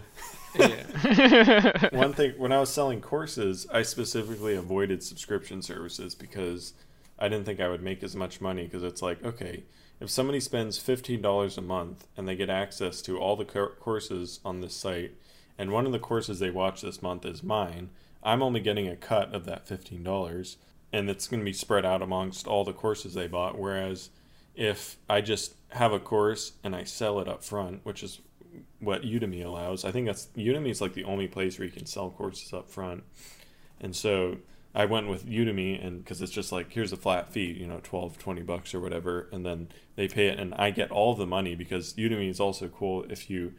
Yeah. <laughs> One thing, when I was selling courses, I specifically avoided subscription services because I didn't think I would make as much money because it's like, okay, if somebody spends $15 a month and they get access to all the courses on this site, and one of the courses they watch this month is mine, I'm only getting a cut of that $15 and it's going to be spread out amongst all the courses they bought. Whereas if I just have a course and I sell it up front, which is what Udemy allows, I think that's Udemy is like the only place where you can sell courses up front. And so I went with Udemy and because it's just like here's a flat fee, you know, 12, 20 bucks or whatever, and then they pay it and I get all the money because Udemy is also cool. If you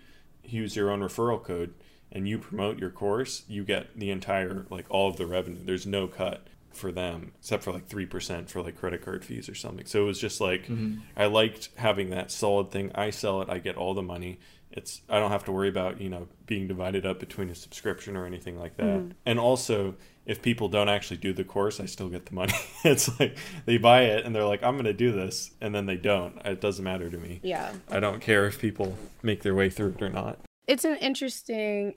use your own referral code and you promote your course, you get the entire like all of the revenue. There's no cut for them except for like 3% for like credit card fees or something. So it was just like mm-hmm. i liked having that solid thing. I sell it. I get all the money it's i don't have to worry about you know being divided up between a subscription or anything like that. Mm-hmm. and also if people don't actually do the course i still get the money. <laughs> It's like they buy it and they're like i'm going to do this and then they don't. It doesn't matter to me. Yeah. I don't care if people make their way through it or not. It's an interesting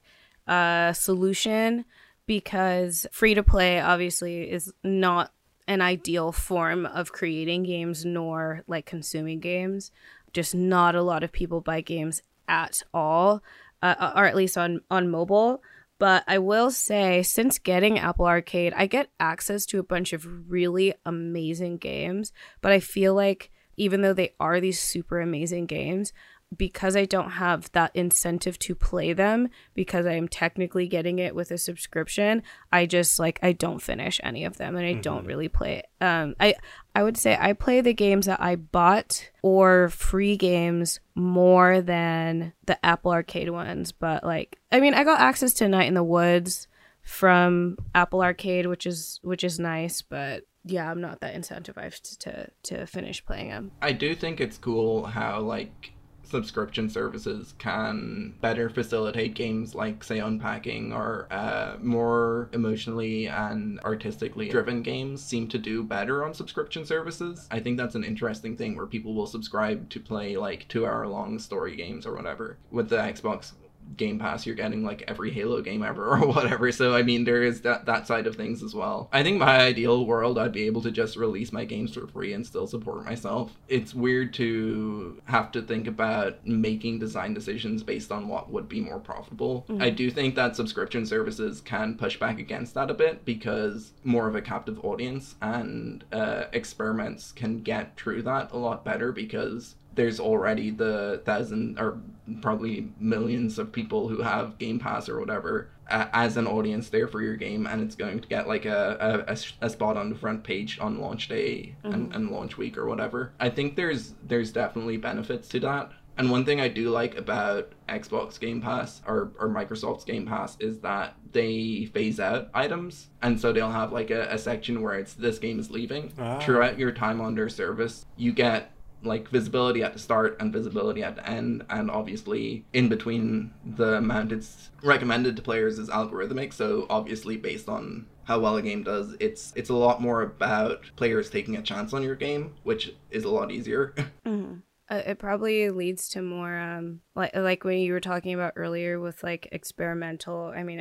uh, solution because free to play obviously is not an ideal form of creating games nor like consuming games. Just not a lot of people buy games at all, uh, uh, or at least on on mobile. But I will say, since getting Apple Arcade, I get access to a bunch of really amazing games. But I feel like even though they are these super amazing games, because I don't have that incentive to play them because I am technically getting it with a subscription, I just like I don't finish any of them and I mm-hmm. don't really play it. Um I I would say I play the games that I bought or free games more than the Apple Arcade ones, but like I mean, I got access to Night in the Woods from Apple Arcade, which is which is nice, but yeah, I'm not that incentivized to to finish playing them. I do think it's cool how like subscription services can better facilitate games like, say, Unpacking or uh, more emotionally and artistically driven games seem to do better on subscription services. I think that's an interesting thing where people will subscribe to play like two hour long story games or whatever. With the Xbox Game Pass, you're getting like every Halo game ever <laughs> or whatever. So I mean, there is that that side of things as well. I think my ideal world, I'd be able to just release my games for free and still support myself. It's weird to have to think about making design decisions based on what would be more profitable. Mm-hmm. I do think that subscription services can push back against that a bit because more of a captive audience and uh, experiments can get through that a lot better because there's already the thousand or probably millions of people who have Game Pass or whatever uh, as an audience there for your game, and it's going to get like a, a, a spot on the front page on launch day mm-hmm. and, and launch week or whatever. I think there's there's definitely benefits to that. And one thing I do like about Xbox Game Pass or, or Microsoft's Game Pass is that they phase out items. And so they'll have like a, a section where it's this game is leaving. Ah. Throughout your time on their service, you get like visibility at the start and visibility at the end and obviously in between the amount it's recommended to players is algorithmic so obviously based on how well a game does it's it's a lot more about players taking a chance on your game which is a lot easier <laughs> mm-hmm. uh, it probably leads to more um like like when you were talking about earlier with like experimental i mean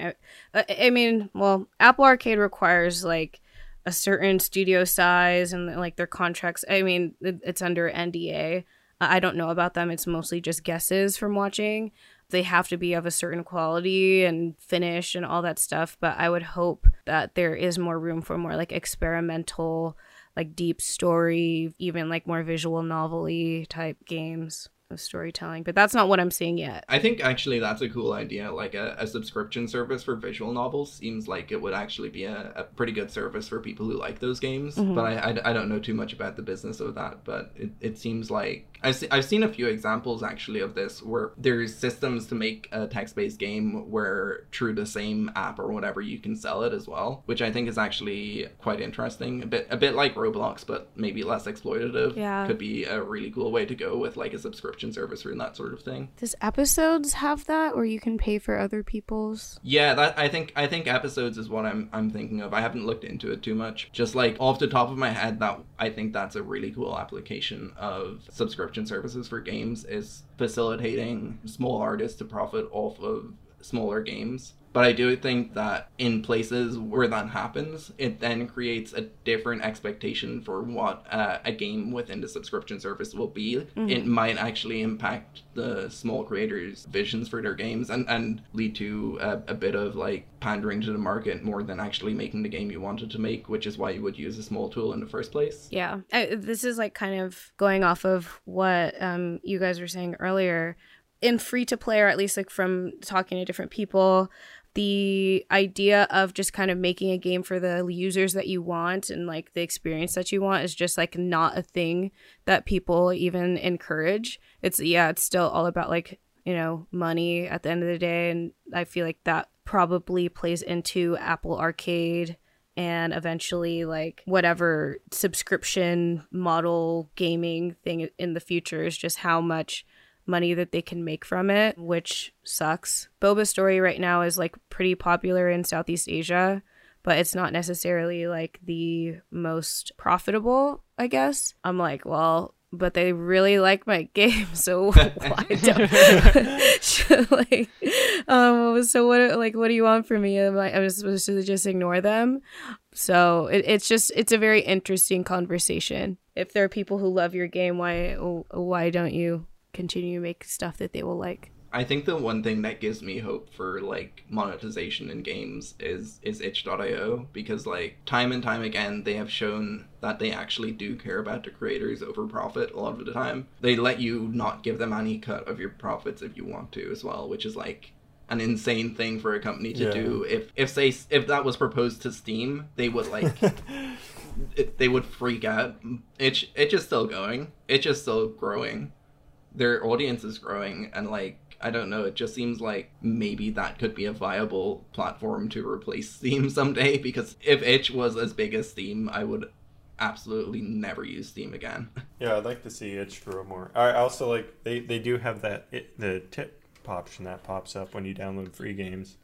I, I mean well apple arcade requires like a certain studio size and like their contracts. I mean, it's under NDA. I don't know about them. It's mostly just guesses from watching. They have to be of a certain quality and finish and all that stuff. But I would hope that there is more room for more like experimental like deep story, even like more visual novelty type games of storytelling. But that's not what I'm seeing yet. I think actually that's a cool idea. Like a, a subscription service for visual novels seems like it would actually be a, a pretty good service for people who like those games. Mhm. But I, I, I don't know too much about the business of that. But it, it seems like I've, se- I've seen a few examples actually of this where there's systems to make a text based game where through the same app or whatever you can sell it as well, which I think is actually quite interesting. A bit a bit like Roblox, but maybe less exploitative. Yeah. Could be a really cool way to go with like a subscription service and that sort of thing. Does episodes have that where you can pay for other people's? Yeah, that I think I think episodes is what I'm I'm thinking of. I haven't looked into it too much. Just like off the top of my head, that I think that's a really cool application of subscription services for games is facilitating small artists to profit off of smaller games. But I do think that in places where that happens, it then creates a different expectation for what uh, a game within the subscription service will be. It might actually impact the small creators' visions for their games and, and lead to a, a bit of like pandering to the market more than actually making the game you wanted to make, which is why you would use a small tool in the first place. Yeah, I, this is like kind of going off of what um, you guys were saying earlier. In free to play, or at least like from talking to different people, the idea of just kind of making a game for the users that you want and like the experience that you want is just like not a thing that people even encourage. It's yeah, it's still all about like, you know, money at the end of the day and I feel like that probably plays into Apple Arcade and eventually like whatever subscription model gaming thing in the future is just how much money that they can make from it, which sucks. Boba Story right now is like pretty popular in Southeast Asia, but it's not necessarily like the most profitable, I guess. I'm like, well, but they really like my <laughs> game, so <laughs> why don't <laughs> like um so what like what do you want from me? Am like I, am I supposed to just ignore them? So it, it's just it's a very interesting conversation. If there are people who love your game, why why don't you continue to make stuff that they will like? I think the one thing that gives me hope for like monetization in games is is itch.io because like time and time again they have shown that they actually do care about the creators over profit a lot of the time. They let you not give them any cut of your profits if you want to as well, which is like an insane thing for a company to Yeah. do. If if say if that was proposed to Steam, they would like <laughs> it, they would freak out. Itch Itch is still going. Itch is still growing. Their audience is growing, and like I don't know, it just seems like maybe that could be a viable platform to replace <laughs> Steam someday. Because if Itch was as big as Steam, I would absolutely never use Steam again. <laughs> Yeah, I'd like to see itch grow more. I also like they, they do have that it, the tip option that pops up when you download free games,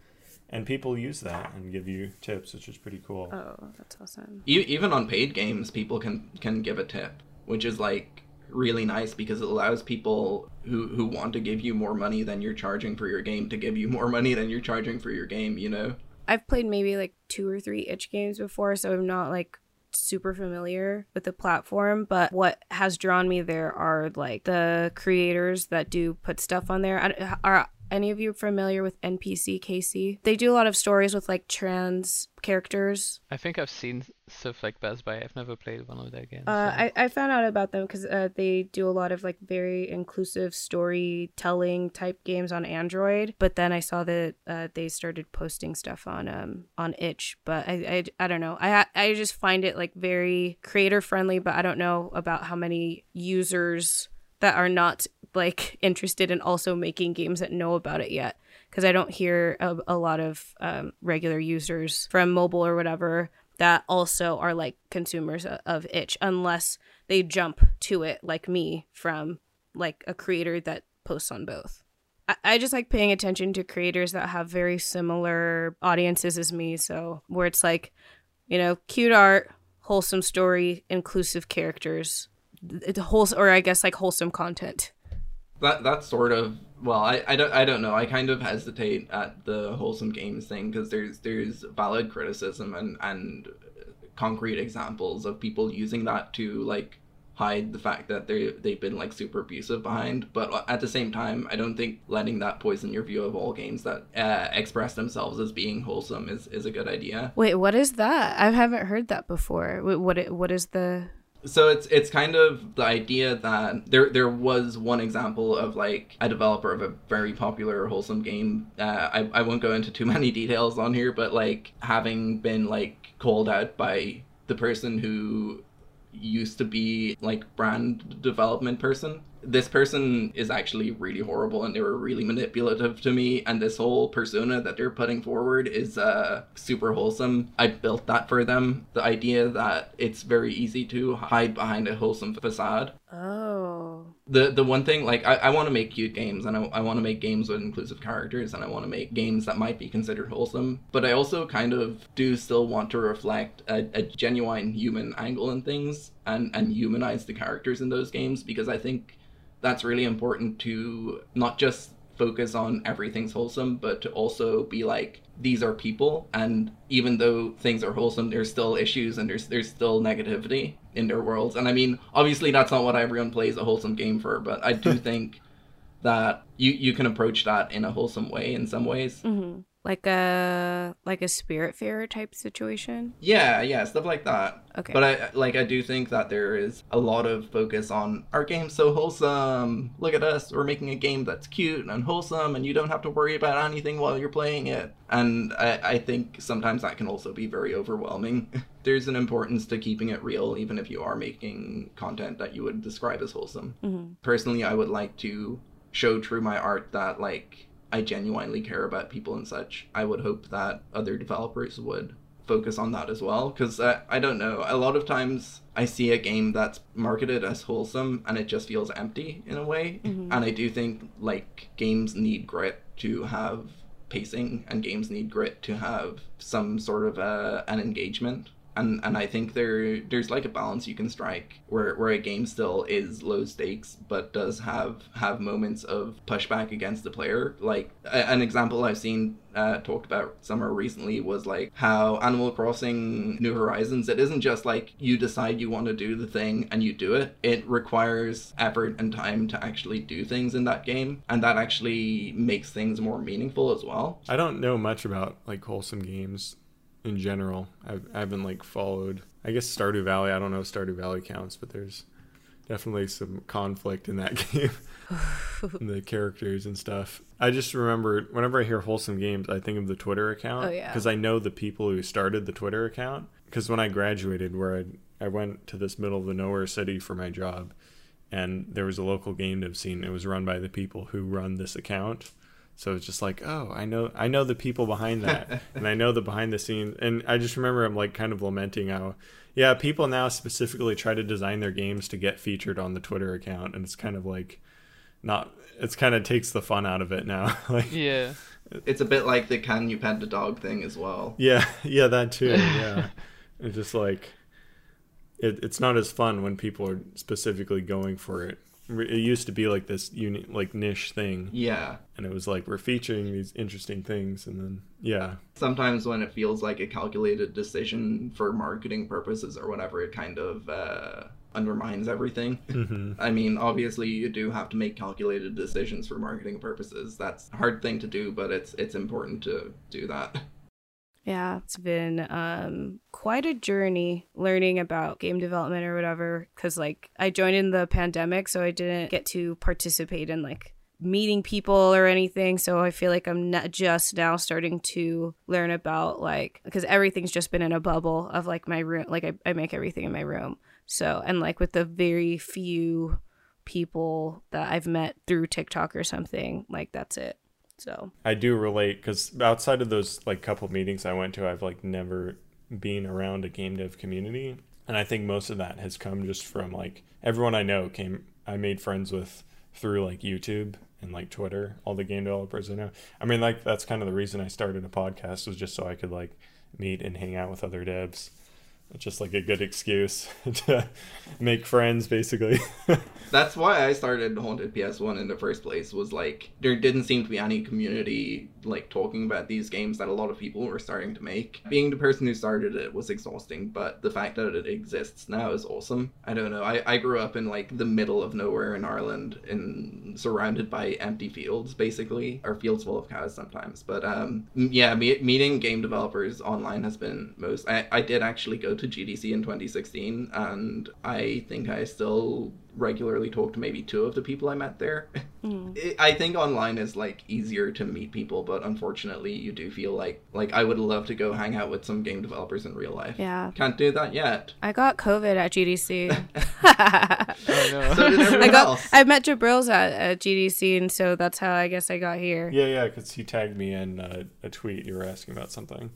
and people use that and give you tips, which is pretty cool. Oh, that's awesome. E- even on paid games, people can can give a tip, which is like really nice because it allows people who who want to give you more money than you're charging for your game to give you more money than you're charging for your game. You know. I've played maybe like two or three itch games before, so I'm not like super familiar with the platform but what has drawn me there are like the creators that do put stuff on there are any of you familiar with npckc they do a lot of stories with like trans characters I think I've seen stuff like Best Buy. I've never played one of their games. Uh, so- I, I found out about them because uh, they do a lot of like very inclusive storytelling type games on Android. But then I saw that uh, they started posting stuff on um on itch. But I, I, I don't know. I I just find it like very creator friendly. But I don't know about how many users that are not like <laughs> interested in also making games that know about it yet. Because I don't hear a, a lot of um, regular users from mobile or whatever that also are like consumers of itch unless they jump to it like me from like a creator that posts on both I, just like paying attention to creators that have very similar audiences as me so where it's like you know cute art wholesome story inclusive characters wholesome or i guess like wholesome content That that's sort of well, I, I don't I don't know. I kind of hesitate at the wholesome games thing because there's there's valid criticism and and concrete examples of people using that to like hide the fact that they they've been like super abusive behind. But at the same time, I don't think letting that poison your view of all games that uh, express themselves as being wholesome is, is a good idea. Wait, what is that? I haven't heard that before. What what is the so it's it's kind of the idea that there there was one example of like a developer of a very popular wholesome game. Uh, I I won't go into too <laughs> many details on here, but like having been like called out by the person who used to be like brand development person this person is actually really horrible and they were really manipulative to me. And this whole persona that they're putting forward is uh super wholesome. I built that for them. The idea that it's very easy to hide behind a wholesome facade. Oh. The the one thing like i, I want to make cute games and i, I want to make games with inclusive characters and i want to make games that might be considered wholesome. But i also kind of do still want to reflect a, a genuine human angle in things and and humanize the characters in those games because i think that's really important to not just focus on everything's wholesome, but to also be like, these are people, and even though things are wholesome, there's still issues and there's there's still negativity in their worlds. And I mean, obviously that's not what everyone plays a wholesome game for, but I do <laughs> think that you you can approach that in a wholesome way in some ways. Mm-hmm like a like a Spiritfarer type situation? Yeah yeah stuff like that. Okay. But i like i do think that there is a lot of focus on our game's so wholesome. Look at us. We're making a game that's cute and wholesome and you don't have to worry about anything while you're playing it. And i, I think sometimes that can also be very overwhelming. <laughs> There's an importance to keeping it real even if you are making content that you would describe as wholesome. Mm-hmm. personally i would like to show through my art that like I genuinely care about people and such. I would hope that other developers would focus on that as well because uh, I don't know. A lot of times I see a game that's marketed as wholesome and it just feels empty in a way. Mm-hmm. And I do think like games need grit to have pacing and games need grit to have some sort of uh, an engagement and and I think there there's like a balance you can strike where where a game still is low stakes but does have have moments of pushback against the player. Like a, an example I've seen uh, talked about somewhere recently was like how Animal Crossing New Horizons it isn't just like you decide you want to do the thing and you do it. It requires effort and time to actually do things in that game, and that actually makes things more meaningful as well. I don't know much about like wholesome games in general. I've, I haven't like followed. I guess Stardew Valley. I don't know if Stardew Valley counts, but there's definitely some conflict in that <laughs> game. <laughs> the characters and stuff. I just remember whenever I hear wholesome games, I think of the Twitter account. Oh yeah. Because I know the people who started the Twitter account. Because when I graduated, where I I went to this middle of the nowhere city for my job, and there was a local game dev scene. It was run by the people who run this account so it's just like, oh, I know, I know the people behind that, <laughs> and I know the behind the scenes. And I just remember I'm like kind of lamenting how, yeah, people now specifically try to design their games to get featured on the Twitter account, and it's kind of like, not, it's kind of takes the fun out of it now. <laughs> like, yeah, it's a bit like the can you pet the dog thing as well. Yeah, yeah, that too. <laughs> Yeah, it's just like, it, it's not as fun when people are specifically going for it it used to be like this uni- like niche thing. Yeah. And it was like we're featuring these interesting things and then yeah. Sometimes when it feels like a calculated decision for marketing purposes or whatever it kind of uh, undermines everything. Mm-hmm. <laughs> i mean obviously you do have to make calculated decisions for marketing purposes. That's a hard thing to do but it's it's important to do that Yeah, it's been um, quite a journey learning about game development or whatever. Because like I joined in the pandemic, so I didn't get to participate in like meeting people or anything. So I feel like I'm not just now starting to learn about like because everything's just been in a bubble of like my room. Like I, I make everything in my room. So and like with the very few people that I've met through TikTok or something, like that's it. So I do relate because outside of those like couple meetings I went to, I've like never been around a game dev community, and I think most of that has come just from like everyone I know came. I made friends with through like YouTube and like Twitter, all the game developers I know. I mean, like that's kind of the reason I started a podcast was just so I could like meet and hang out with other devs. Just like a good excuse <laughs> to make friends, basically. <laughs> That's why I started Haunted PS1 in the first place. Was like there didn't seem to be any community like talking about these games that a lot of people were starting to make. Being the person who started it was exhausting, but the fact that it exists now is awesome. I don't know. I, I grew up in like the middle of nowhere in Ireland, and surrounded by empty fields, basically, or fields full of cows sometimes. But um, yeah, me- meeting game developers online has been most. I, I did actually go to GDC in 2016, and I think I still regularly talk to maybe two of the people I met there. <laughs> Mm. I think online is like easier to meet people, but unfortunately, you do feel like like I would love to go hang out with some game developers in real life. Yeah. Can't do that yet. I got COVID at GDC. <laughs> Oh no. <laughs> So did everyone I got else. I met Jabrils at, at GDC and so that's how I guess I got here. yeah, yeah, because he tagged me in uh, a tweet. You were asking about something.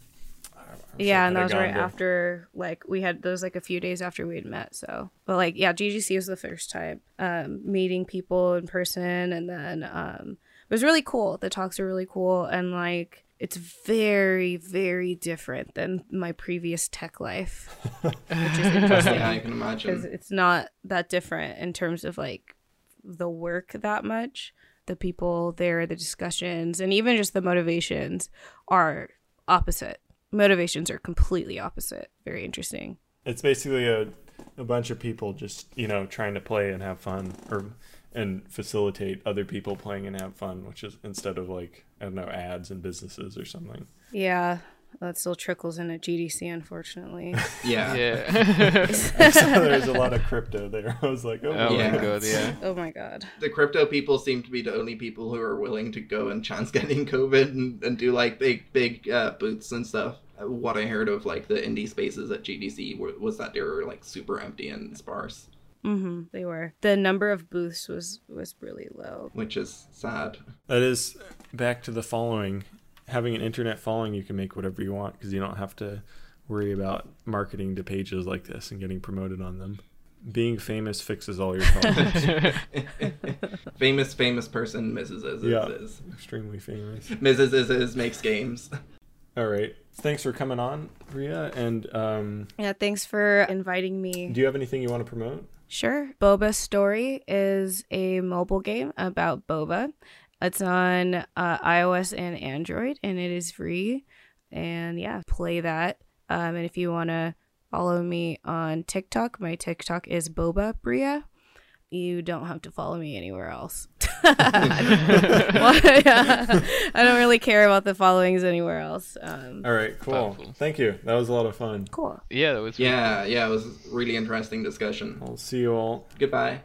I- I wish I Yeah, and that was right to- after like we had those like a few days after we had met. So, but like yeah, GDC was the first time um, meeting people in person, and then um, it was really cool. The talks were really cool, and like it's very very different than my previous tech life, which is <laughs> interesting yeah, I can because it's not that different in terms of like the work that much. The people there, the discussions, and even just the motivations are opposite. Motivations are completely opposite. Very interesting. It's basically a, a bunch of people just you know trying to play and have fun, or and facilitate other people playing and have fun, which is instead of like I don't know ads and businesses or something. Yeah, that still trickles in at GDC, unfortunately. <laughs> Yeah. Yeah. <laughs> <laughs> there's a lot of crypto there. I was like, oh, oh Yeah. my god, yeah. oh my god. The crypto people seem to be the only people who are willing to go and chance getting COVID and, and do like big, big uh, booths and stuff. Uh, What I heard of like the indie spaces at GDC were, was that they were like super empty and sparse, Mm-hmm. They were. The number of booths was was really low. which is sad. That is back to the following. Having an internet following, you can make whatever you want because you don't have to worry about marketing to pages like this and getting promoted on them. Being famous fixes all your problems. <laughs> famous, famous person, Mrs. Is Yeah. is. Extremely famous. Mrs. Is is makes games. <laughs> All right. Thanks for coming on, Bria. And um, Yeah, thanks for inviting me. do you have anything you want to promote? Sure. Boba Story is a mobile game about boba. It's on uh, iOS and Android, and it is free. And yeah, play that. Um, and if you want to follow me on TikTok, my TikTok is Boba Bria. You don't have to follow me anywhere else. <laughs> Well, <laughs> yeah. I don't really care about the followings anywhere else. Um, All right. Cool. Powerful. Thank you. That was a lot of fun. cool. Yeah, that was really Yeah, yeah, it was a really interesting discussion. I'll see you all Goodbye.